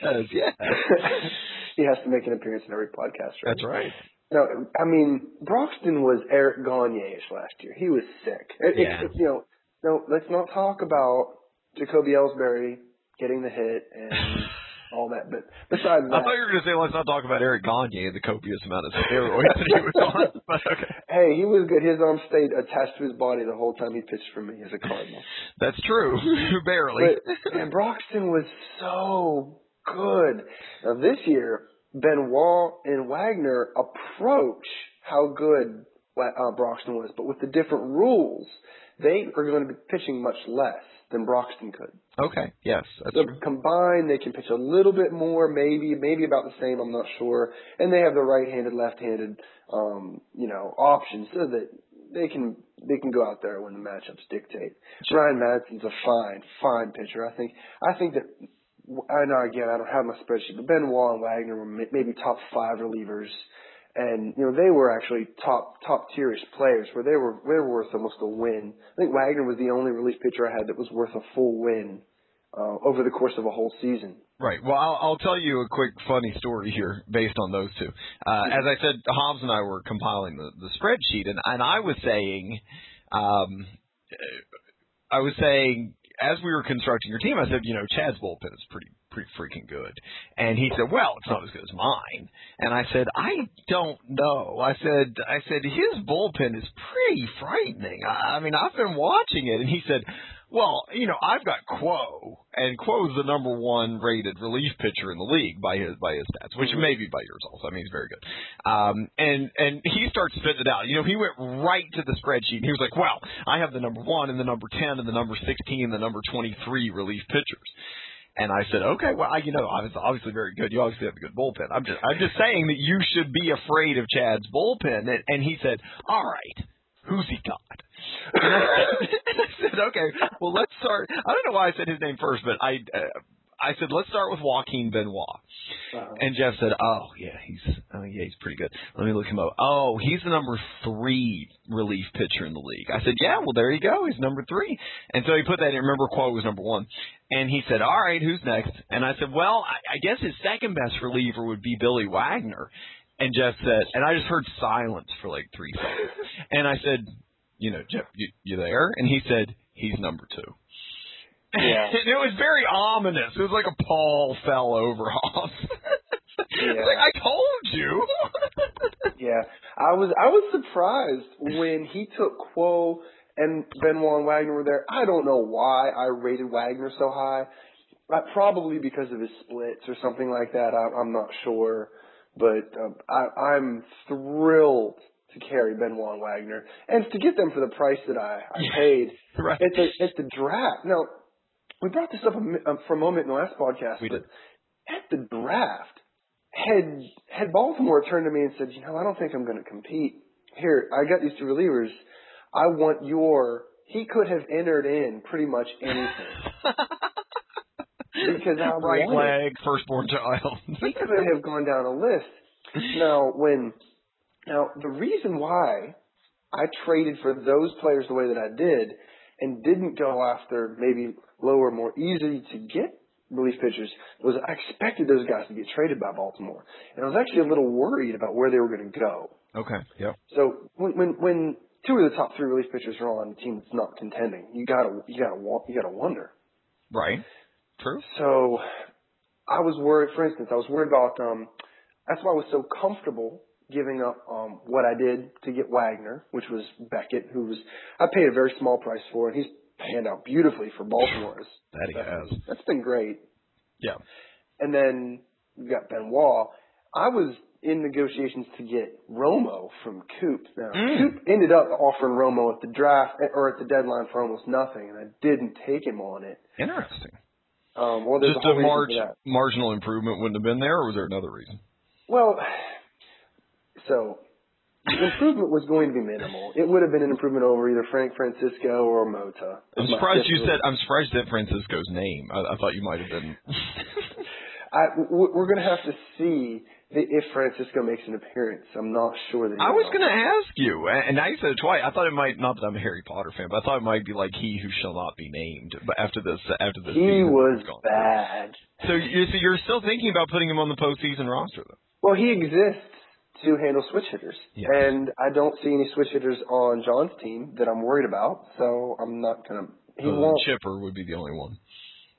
Chavez, yeah. he has to make an appearance in every podcast, right? That's right. No, I mean Broxton was Eric Gagne-ish last year. He was sick. It- it- Yeah. you know, no, let's not talk about Jacoby Ellsbury getting the hit and all that. But besides that, I thought you were going to say let's not talk about Eric Gagne and the copious amount of steroids that he was on. But okay. hey, he was good. His arm stayed attached to his body the whole time he pitched for me as a Cardinal. That's true. Barely. But and Broxton was so good. Now this year, Benoit and Wagner approach how good uh, Broxton was, but with the different rules, they are going to be pitching much less than Broxton could. okay. Yes, that's So true. combined, they can pitch a little bit more, maybe, maybe about the same. I'm not sure. And they have the right-handed, left-handed, um, you know, options so that they can they can go out there when the matchups dictate. Ryan Madson's a fine, fine pitcher. I think I think that I know again I don't have my spreadsheet, but Benoit and Wagner were maybe top five relievers, and you know they were actually top top tierish players where they were they were worth almost a win. I think Wagner was the only relief pitcher I had that was worth a full win uh, over the course of a whole season. Right. Well, I'll, I'll tell you a quick funny story here based on those two. Uh, as I said, Hobbs and I were compiling the, the spreadsheet, and, and I was saying, um, I was saying as we were constructing your team, I said, you know, Chad's bullpen is pretty pretty freaking good. And he said, well, it's not as good as mine. And I said, I don't know. I said, I said his bullpen is pretty frightening. I, I mean, I've been watching it, and he said. Well, you know, I've got Kuo, and Kuo's the number one rated relief pitcher in the league by his by his stats, which may be by yours also. I mean, he's very good. Um, and and he starts spitting it out. You know, he went right to the spreadsheet. And he was like, "Well, I have the number one, and the number ten, and the number sixteen, and the number twenty-three relief pitchers." And I said, okay, well, I, you know, I was obviously very good. You obviously have a good bullpen. I'm just, I'm just saying that you should be afraid of Chad's bullpen. And, and he said, all right, who's he got? And I, and I said, okay, well, let's start. I don't know why I said his name first, but I, uh, I said, let's start with Joaquin Benoit. Uh-huh. And Jeff said, oh, yeah, he's, oh, yeah, he's pretty good. Let me look him up. Oh, he's the number three relief pitcher in the league. I said, yeah, well, there you go. He's number three. And so he put that in. Remember, Kuo was number one. And he said, all right, who's next? And I said, well, I, I guess his second best reliever would be Billy Wagner. And Jeff said, and I just heard silence for like three seconds. And I said, you know, Jeff, you, you there? And he said, he's number two. Yeah. and it was very ominous. It was like a pall fell over Hobbs. yeah. like I told you. yeah, I was I was surprised when he took Kuo and Benoit and Wagner were there. I don't know why I rated Wagner so high. Uh, probably because of his splits or something like that. I, I'm not sure, but um, I, I'm thrilled to carry Benoit and Wagner and to get them for the price that I, I paid right. at the at the draft. Now we brought this up a, uh, for a moment in the last podcast, we but did. at the draft, had had Baltimore turned to me and said, you know, I don't think I'm going to compete. Here, I got these two relievers. I want your. He could have entered in pretty much anything. because I right leg, firstborn child. he could have gone down a list. Now, when now the reason why I traded for those players the way that I did and didn't go after maybe lower, more easy to get relief pitchers was I expected those guys to get traded by Baltimore, and I was actually a little worried about where they were going to go. Okay. Yep. So when when when two of the top three relief pitchers are on a team that's not contending, you gotta you gotta you gotta wonder. Right. True. So I was worried. For instance, I was worried about. um That's why I was so comfortable giving up um what I did to get Wagner, which was Beckett, who was I paid a very small price for, and he's panned out beautifully for Baltimore. That he has. That's been great. Yeah. And then you got Benoit. I was in negotiations to get Romo from Coop. Now Mm. Coop ended up offering Romo at the draft or at the deadline for almost nothing, and I didn't take him on it. Interesting. Um, well, there's Just a a marg- marginal improvement wouldn't have been there, or was there another reason? Well, so the improvement was going to be minimal. It would have been an improvement over either Frank Francisco or Mota. I'm surprised you said. I'm surprised that Francisco's name. I, I thought you might have been. I, we're going to have to see if Francisco makes an appearance. I'm not sure that. I was going to ask you, and now you said it twice. I thought it might not that I'm a Harry Potter fan, but I thought it might be like he who shall not be named. But after this, after this, He was gone. bad. So, you, so you're still thinking about putting him on the postseason roster, though? Well, he exists to handle switch hitters, Yes. and I don't see any switch hitters on John's team that I'm worried about. So I'm not going to. He Other won't. Chipper would be the only one.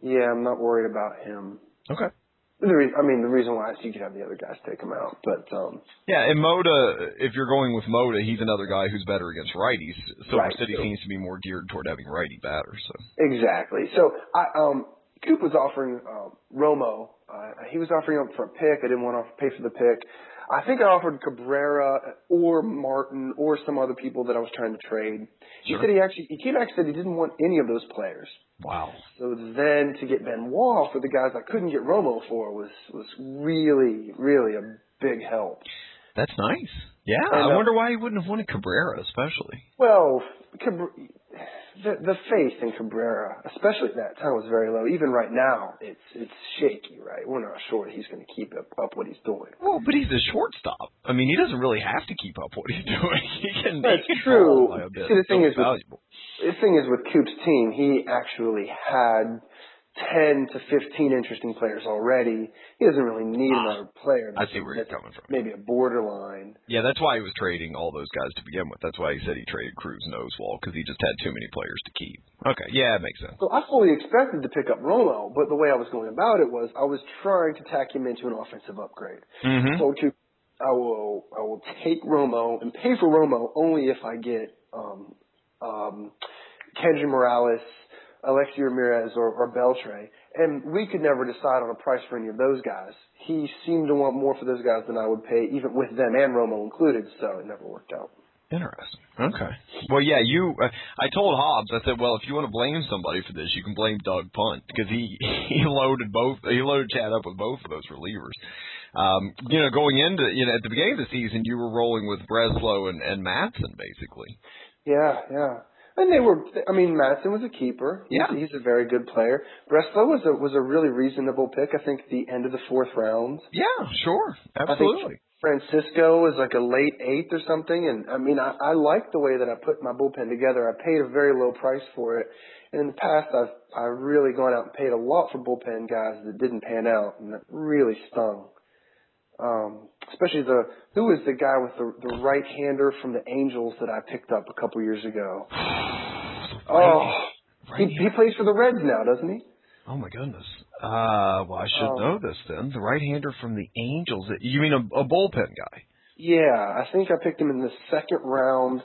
Yeah, I'm not worried about him. Okay. The re- I mean, the reason why is you could have the other guys take him out, but um, Yeah, and Mota, if you're going with Mota, he's another guy who's better against righties. Silver Right, City so- seems to be more geared toward having righty batters. So Exactly. So I um Coop was offering um Romo. Uh, he was offering up for a pick. I didn't want to pay for the pick. I think I offered Cabrera or Martin or some other people that I was trying to trade. He said he actually he came back and said he didn't want any of those players. wow. So then to get Benoit for the guys I couldn't get Romo for was was really really a big help. That's nice. Yeah, I, I wonder why he wouldn't have wanted Cabrera, especially. Well, Cabr- the the faith in Cabrera, especially at that time, was very low. Even right now, it's it's shaky. Right, we're not sure he's going to keep up, up what he's doing. Well, but he's a shortstop. I mean, he doesn't really have to keep up what he's doing. He can. That's he can true. fall by a bit. See, the thing is, with, the thing is with Coop's team, he actually had 10 to 15 interesting players already. He doesn't really need Ah, another player. I see where you're coming from. Maybe a borderline. Yeah, that's why he was trading all those guys to begin with. That's why he said he traded Cruz and Oswalt because he just had too many players to keep. Okay, yeah, it makes sense. So I fully expected to pick up Romo, but the way I was going about it was I was trying to tack him into an offensive upgrade. Mm-hmm. So to I will I will take Romo and pay for Romo only if I get um um Kendry Morales, Alexei Ramirez or, or Beltre. And we could never decide on a price for any of those guys. He seemed to want more for those guys than I would pay, even with them and Romo included, so it never worked out. Interesting. Okay. Well, yeah, you. Uh, I told Hobbs. I said, well, if you want to blame somebody for this, you can blame Doug Punt because he he loaded both. He loaded Chad up with both of those relievers. Um, you know, going into you know at the beginning of the season, you were rolling with Breslow and and Madson basically. Yeah, yeah. And they were. I mean, Madison was a keeper. He's, Yeah. he's a very good player. Breslow was a was a really reasonable pick. I think the end of the fourth round. Yeah, sure, absolutely. Francisco was like a late eighth or something, and I mean, I, I like the way that I put my bullpen together. I paid a very low price for it, and in the past, I've I've really gone out and paid a lot for bullpen guys that didn't pan out, and that really stung. Um, especially the who is the guy with the the right hander from the Angels that I picked up a couple years ago. Oh, he he plays for the Reds now, doesn't he? Oh my goodness. Uh, well, I should Um, know this then. The right-hander from the Angels. You mean a, a bullpen guy? Yeah, I think I picked him in the second round.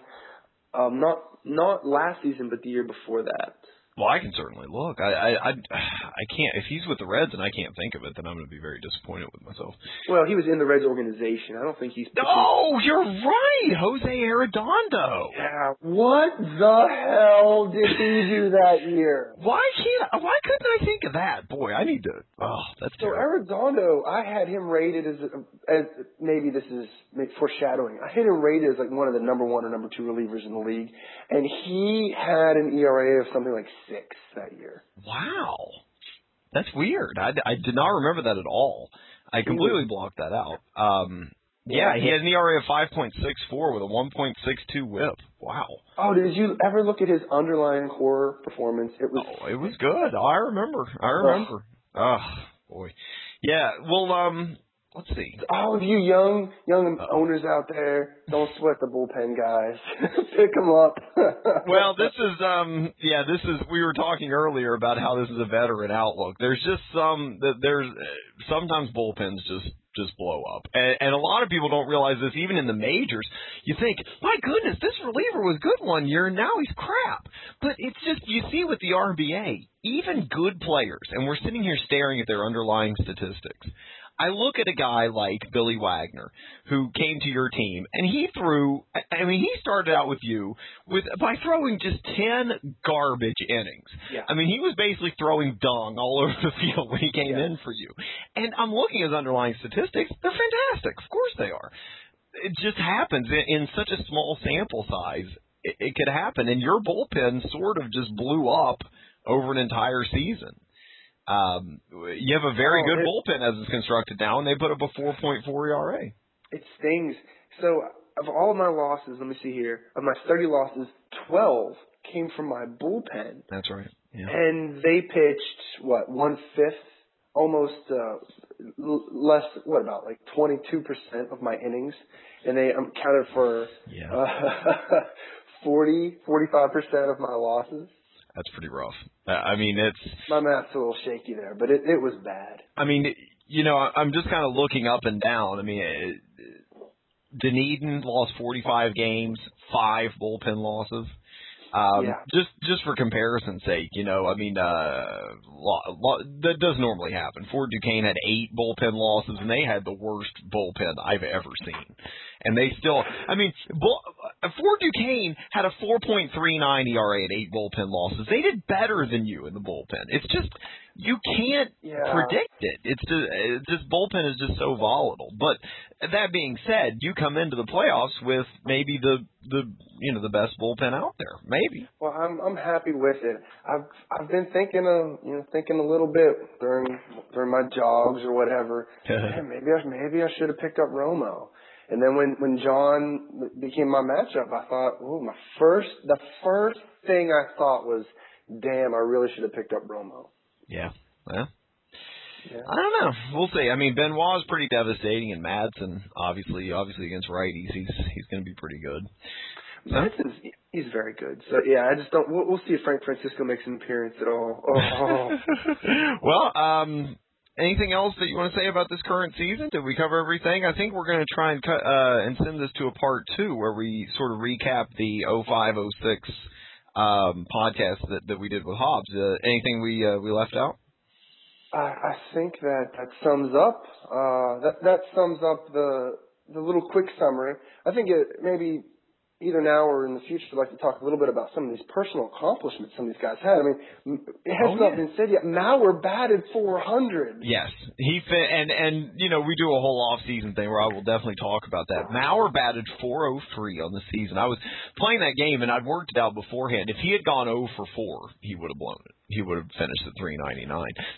Um, not not last season, but the year before that. Well, I can certainly look. I, I, I, I can't. If he's with the Reds and I can't think of it, then I'm going to be very disappointed with myself. Well, he was in the Reds organization. I don't think he's. pitching- Oh, you're right, Jose Arredondo. Yeah. What the hell did he do that year? Why can't? Why couldn't I think of that? Boy, I need to. Oh, that's So terrible. Arredondo, I had him rated as as maybe this is foreshadowing. I had him rated as like one of the number one or number two relievers in the league, and he had an ERA of something like six that year. Wow, that's weird. I, I did not remember that at all. I completely blocked that out. Um, yeah, he had an ERA of 5.64 with a 1.62 WHIP. Wow. Oh, did you ever look at his underlying core performance? It was Oh, it was good. I remember. I remember. Oh boy. Yeah. Well, um, let's see. all of you young young Uh-oh. owners out there, don't sweat the bullpen guys. Pick them up. Well, this is um, yeah, this is. We were talking earlier about how this is a veteran outlook. There's just some that there's sometimes bullpens just just blow up, and, and a lot of people don't realize this. Even in the majors, you think, my goodness, this reliever was good one year, and now he's crap. But it's just you see with the RBA, even good players, and we're sitting here staring at their underlying statistics. I look at a guy like Billy Wagner, who came to your team, and he threw. I- mean, he started out with you with by throwing just ten garbage innings. Yeah. I mean, he was basically throwing dung all over the field when he came Yeah. in for you. And I'm looking at his underlying statistics; they're fantastic. Of course they are. It just happens in, in such a small sample size. It, it could happen, and your bullpen sort of just blew up over an entire season. Um, you have a very Oh, good bullpen as it's constructed now, and they put up a 4.4 ERA. it stings. So of all of my losses, let me see here. Of my thirty losses, twelve came from my bullpen. That's right. Yeah. And they pitched what, one fifth? Almost uh l- less what about like twenty two percent of my innings. And they um, counted for Yeah. uh, 40, 45 percent of my losses. That's pretty rough. I mean, it's. My math's a little shaky there, but it, it was bad. I mean, you know, I'm just kind of looking up and down. I mean, uh, Dunedin lost 45 games, five bullpen losses. Um, Yeah. Just just for comparison's sake, you know, I mean, uh, lo, lo, that does normally happen. Fort Duquesne had eight bullpen losses, and they had the worst bullpen I've ever seen. And they still. I mean, uh, Fort Duquesne had a 4.39 ERA at eight bullpen losses. They did better than you in the bullpen. It's just you can't yeah. predict it. It's just, it's just bullpen is just so volatile. But that being said, you come into the playoffs with maybe the the you know the best bullpen out there. Maybe. Well, I'm I'm happy with it. I've I've been thinking of you know thinking a little bit during during my jogs or whatever. Maybe I maybe I should have picked up Romo. And then when when John became my matchup, I thought, oh, my first the first thing I thought was, damn, I really should have picked up Romo. Yeah. Well. Yeah. I don't know. We'll see. I mean, Benoit is pretty devastating, and Madson, obviously, obviously against righties, he's he's going to be pretty good. Madson's he's very good. So yeah, I just don't. We'll, we'll see if Frank Francisco makes an appearance at all. Oh. well, um, anything else that you want to say about this current season? Did we cover everything? I think we're going to try and cut uh, and send this to a part two where we sort of recap the 0506 um, podcast that, that we did with Hobbs. Uh, anything we uh, we left out? I, I think that that sums up uh, that that sums up the the little quick summary. I think it maybe either now or in the future, I'd like to talk a little bit about some of these personal accomplishments some of these guys had. I mean, it has oh, not yeah. been said yet. Mauer batted 400. Yes, he fit, and and you know we do a whole off season thing where I will definitely talk about that. Mauer batted 403 on the season. I was playing that game and I'd worked it out beforehand. If he had gone 0 for 4, he would have blown it. He would have finished at 399.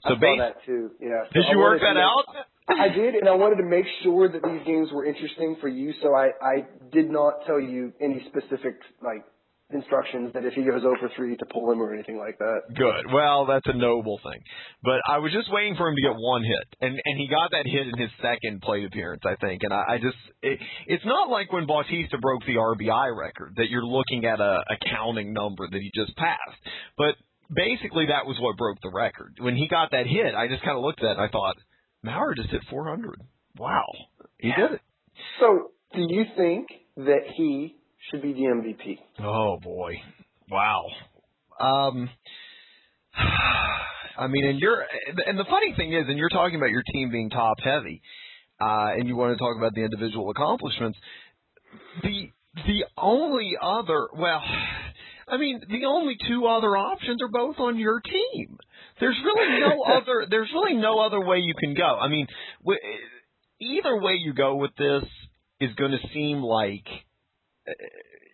So I saw that too. Yeah. So did you work that out? I did, and I wanted to make sure that these games were interesting for you, so I, I did not tell you any specific like instructions that if he goes over three to pull him or anything like that. Good. Well, that's a noble thing. But I was just waiting for him to get one hit, and and he got that hit in his second plate appearance, I think. And I, I just it, it's not like when Bautista broke the RBI record that you're looking at a, a counting number that he just passed, but. Basically, that was what broke the record. When he got that hit, I just kind of looked at it and I thought, Mauer just hit 400. Wow, he did it. So, do you think that he should be the MVP? Oh boy, wow. Um, I mean, and you're, and the funny thing is, and you're talking about your team being top heavy, uh, and you want to talk about the individual accomplishments. The the only other, well, I mean, the only two other options are both on your team. There's really no other. There's really no other way you can go. I mean, w- either way you go with this is going to seem like uh,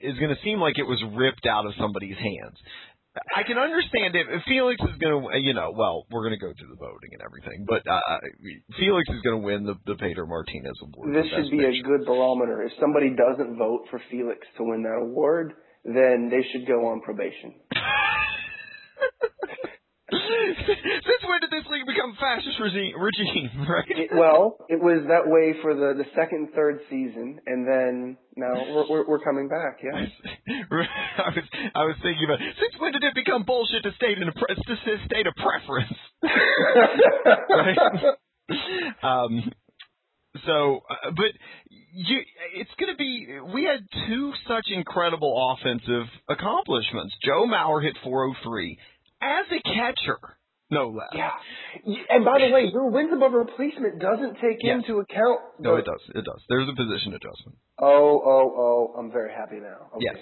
is going to seem like it was ripped out of somebody's hands. I can understand if Felix is going to, uh, you know, well, we're going to go through the voting and everything, but uh, uh Felix is going to win the the Pedro Martinez award. This should be a good barometer. If somebody doesn't vote for Felix to win that award, then they should go on probation. Since when did this league become fascist regime? regime right? It, well, it was that way for the the second, third season, and then now we're we're, we're coming back. Yeah. I was I was thinking about since when did it become bullshit to state in a pre- to state a preference? right. Um. So, uh, but you, it's going to be. We had two such incredible offensive accomplishments. Joe Mauer hit 403 as a catcher, no less. Yeah. And by the way, your wins above replacement doesn't take yes. into account. The... No, it does. It does. There's a position adjustment. Oh, oh, oh! I'm very happy now. Okay. Yes.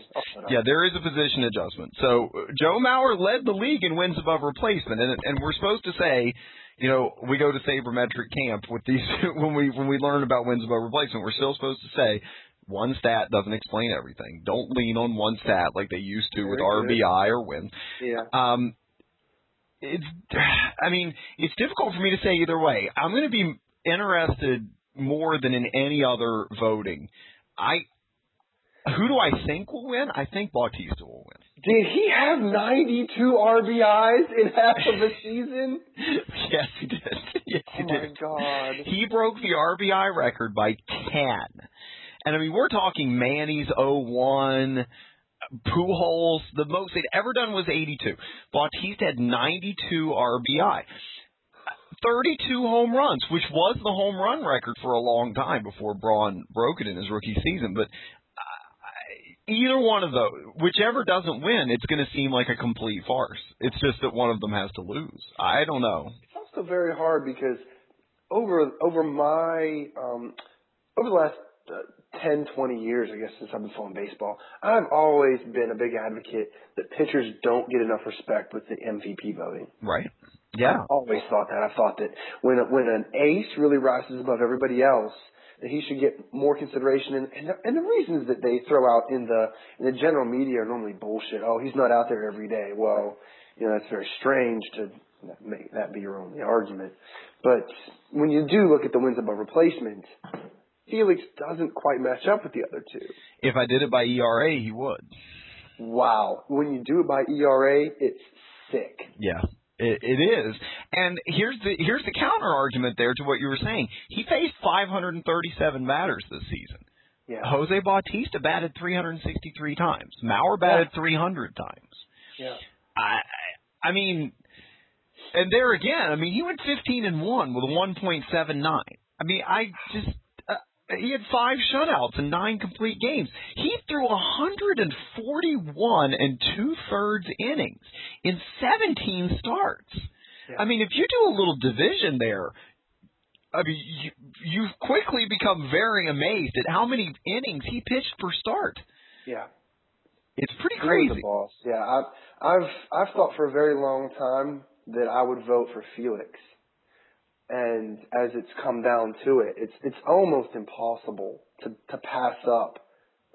Yeah, there is a position adjustment. So uh, Joe Mauer led the league in wins above replacement, and and we're supposed to say. You know, we go to sabermetric camp with these when we when we learn about wins above replacement. We're still supposed to say one stat doesn't explain everything. Don't lean on one stat like they used to Very with good. RBI or wins. Yeah. Um, it's I mean, it's difficult for me to say either way. I'm going to be interested more than in any other voting. I who do I think will win? I think Bautista will win. Did he have 92 RBIs in half of the season? yes, he did. Yes, he oh did. my god. He broke the RBI record by 10. And I mean, we're talking Manny's 01, Pujols, the most they'd ever done was 82. Bautista had 92 RBI. 32 home runs, which was the home run record for a long time before Braun broke it in his rookie season. But either one of those, whichever doesn't win, it's going to seem like a complete farce. It's just that one of them has to lose. I don't know. It's also very hard because over over my um, over the last uh, 10, 20 years, I guess, since I've been following baseball, I've always been a big advocate that pitchers don't get enough respect with the MVP voting. Right. Yeah. I've always thought that. I've thought that when when an ace really rises above everybody else, that he should get more consideration. And and the, and the reasons that they throw out in the in the general media are normally bullshit. Oh, he's not out there every day. Well, you know that's very strange to make that be your only argument. But when you do look at the wins above replacement, Felix doesn't quite match up with the other two. If I did it by ERA, he would. Wow. When you do it by ERA, it's sick. Yeah. It, it is, and here's the here's the counter argument there to what you were saying. He faced 537 batters this season. Yeah. Jose Bautista batted 363 times. Mauer batted Yeah. 300 times. Yeah. I I mean, and there again, I mean, he went 15 and one with a 1.79. I mean, I just. He had five shutouts and nine complete games. He threw 141 and two thirds innings in 17 starts. Yeah. I mean, if you do a little division there, I mean, you, you quickly become very amazed at how many innings he pitched per start. Yeah. It's pretty crazy. Yeah, I've I've I've thought for a very long time that I would vote for Felix, and as it's come down to it, it's it's almost impossible to to pass up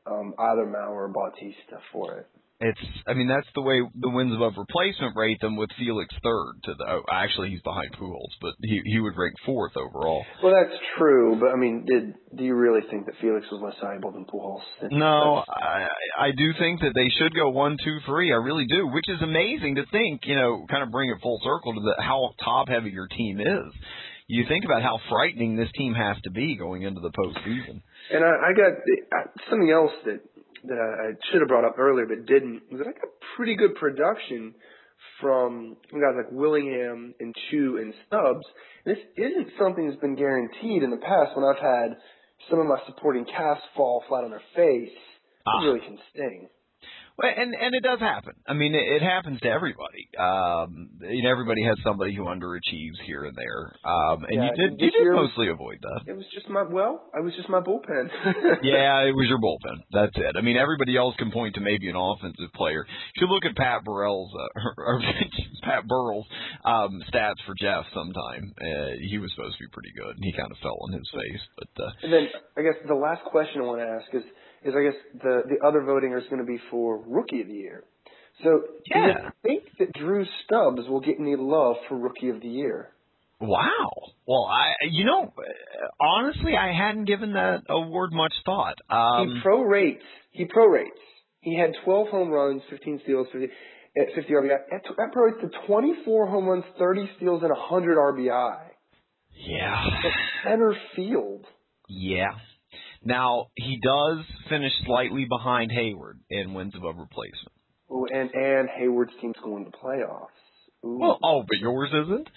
um, either Mauer or Bautista for it. It's, I mean, that's the way the wins above replacement rate them with Felix third to the. Oh, actually, he's behind Pujols, but he he would rank fourth overall. Well, that's true, but I mean, did do you really think that Felix was less valuable than Pujols? No, I I do think that they should go one, two, three. I really do, which is amazing to think. You know, kind of bring it full circle to the how top heavy your team is. You think about how frightening this team has to be going into the postseason. And I, I got something else that that I, I should have brought up earlier but didn't. Was that I got pretty good production from guys like Willingham and Choo and Stubbs. This isn't something that's been guaranteed in the past when I've had some of my supporting cast fall flat on their face. Ah. It really can sting. Well, and and it does happen. I mean, it, it happens to everybody. Um, you know, everybody has somebody who underachieves here and there. Um, and Yeah, you did you did mostly avoid that. It was just my well, I was just my bullpen. yeah, it was your bullpen. That's it. I mean, everybody else can point to maybe an offensive player. If you look at Pat Burrell's uh, or Pat Burrell's um, stats for Jeff, sometime uh, he was supposed to be pretty good, and he kind of fell on his face. But uh, And then I guess the last question I want to ask is is I guess the the other voting is going to be for rookie of the year. So do you think that Drew Stubbs will get any love for rookie of the year? wow. Well, I you know honestly, I hadn't given that award much thought. Um, he prorates. He prorates. He had 12 home runs, 15 steals, 50, at 50 RBI. That, that prorates to 24 home runs, 30 steals, and 100 RBI. yeah. That's center field. Yeah. Now he does finish slightly behind Heyward in wins above replacement. Ooh, and and Heyward's team's going to playoffs. Ooh. Well, oh, but yours isn't.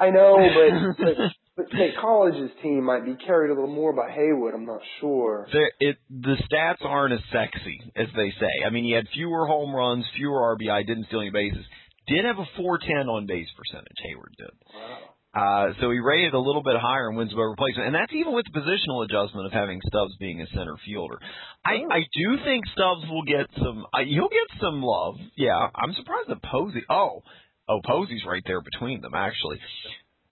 I know, but but, but State College's team might be carried a little more by Heyward. I'm not sure. There, it the stats aren't as sexy as they say. I mean, he had fewer home runs, fewer RBI, didn't steal any bases. Did have a 410 on base percentage. Heyward did. Wow. Uh, so he rated a little bit higher in wins above replacement, and that's even with the positional adjustment of having Stubbs being a center fielder. I, Oh. I do think Stubbs will get some. Uh, he'll get some love. Yeah, I'm surprised that Posey. Oh, oh, Posey's right there between them actually.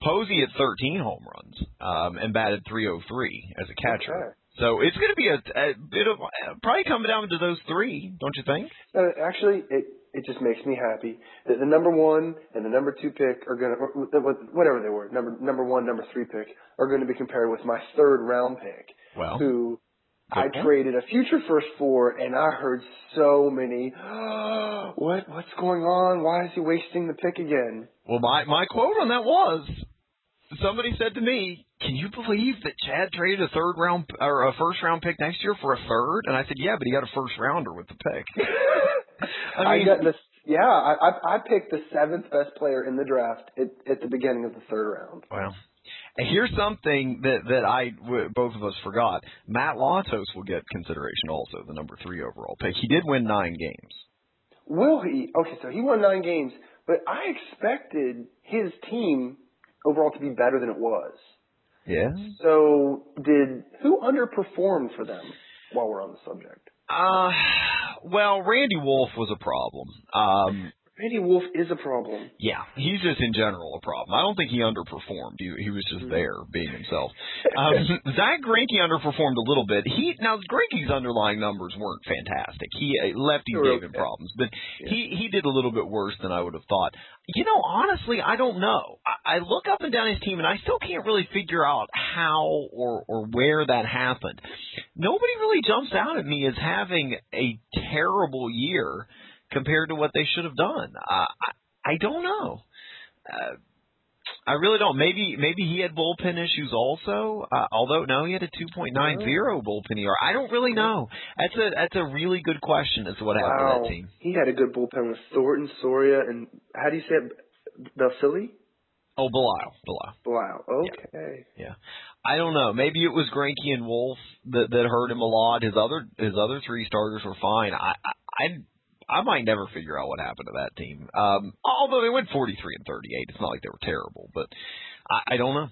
Posey had 13 home runs um, and batted 303 as a catcher. So it's going to be a, a bit of probably coming down to those three, don't you think? Uh, actually, it it just makes me happy that the number one and the number two pick are going to whatever they were number number one number three pick are going to be compared with my third round pick, Well, who I point. traded a future first for, and I heard so many. what what's going on? Why is he wasting the pick again? Well, my my quote on that was somebody said to me, "Can you believe that Chad traded a third round or a first round pick next year for a third? And I said, "Yeah, but he got a first rounder with the pick." I I, got this. Yeah, I, I I picked the seventh best player in the draft at, at the beginning of the third round. well, and here's something that that I w- both of us forgot. Matt Latos will get consideration also, the number three overall pick. He did win nine games. Will he? Okay, so he won nine games, but I expected his team overall to be better than it was. Yeah. So did who underperformed for them? while we're on the subject? Uh, well, Randy Wolf was a problem. Um, Randy Wolf is a problem. Yeah, he's just in general a problem. I don't think he underperformed. He, he was just Mm-hmm. there being himself. Um, Zack Greinke underperformed a little bit. He now Greinke's underlying numbers weren't fantastic. He uh, They gave him problems, but Yeah. he he did a little bit worse than I would have thought. You know, honestly, I don't know. I, I look up and down his team, and I still can't really figure out how or or where that happened. Nobody really jumps out at me as having a terrible year compared to what they should have done. I, I don't know. Uh, I really don't. Maybe maybe he had bullpen issues also. Uh, although no, he had a 2.90 bullpen ER. I don't really know. That's a that's a really good question as to what happened to that team. He had a good bullpen with Thornton, Soria, and how do you say it? Belfili? Oh, Belial, Belial. Wow. Okay. Yeah. I don't know. Maybe it was Greinke and Wolf that that hurt him a lot. His other his other three starters were fine. I I I, might never figure out what happened to that team. Um, although they went 43 and 38, it's not like they were terrible, but I, I don't know.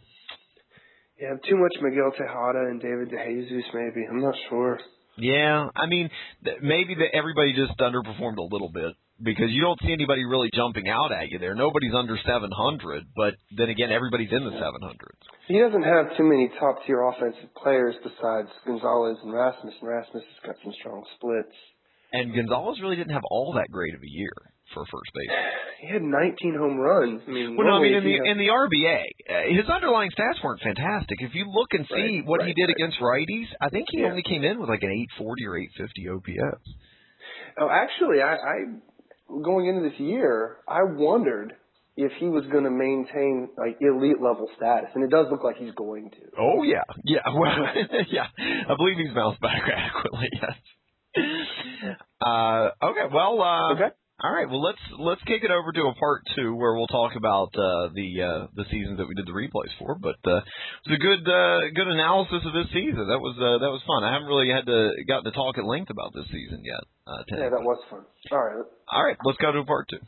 Yeah, too much Miguel Tejada and David DeJesus, maybe. I'm not sure. Yeah, I mean, th- maybe that everybody just underperformed a little bit because you don't see anybody really jumping out at you there. Nobody's under 700, but then again, everybody's in the 700s. He doesn't have too many top tier offensive players besides Gonzalez and Rasmus, and Rasmus has got some strong splits. And Gonzalez really didn't have all that great of a year for first base. He had 19 home runs. I mean, Well, no, I mean in the in the RBA, uh, his underlying stats weren't fantastic. If you look and see Right, what he did right. against righties, I think he Yeah. only came in with like an 840 or 850 OPS. Oh, actually, I, I going into this year, I wondered if he was going to maintain like elite level status, and it does look like he's going to. Oh yeah, yeah, well, yeah. I believe he's bounced back adequately. Yes. Uh, okay, well, uh, Okay. all right. Well, let's let's kick it over to a part two where we'll talk about uh, the uh, the seasons that we did the replays for. But uh, it was a good uh, good analysis of this season. That was uh, that was fun. I haven't really had to gotten to talk at length about this season yet. Uh, today. Yeah, that was fun. All right. All right, let's go to part two.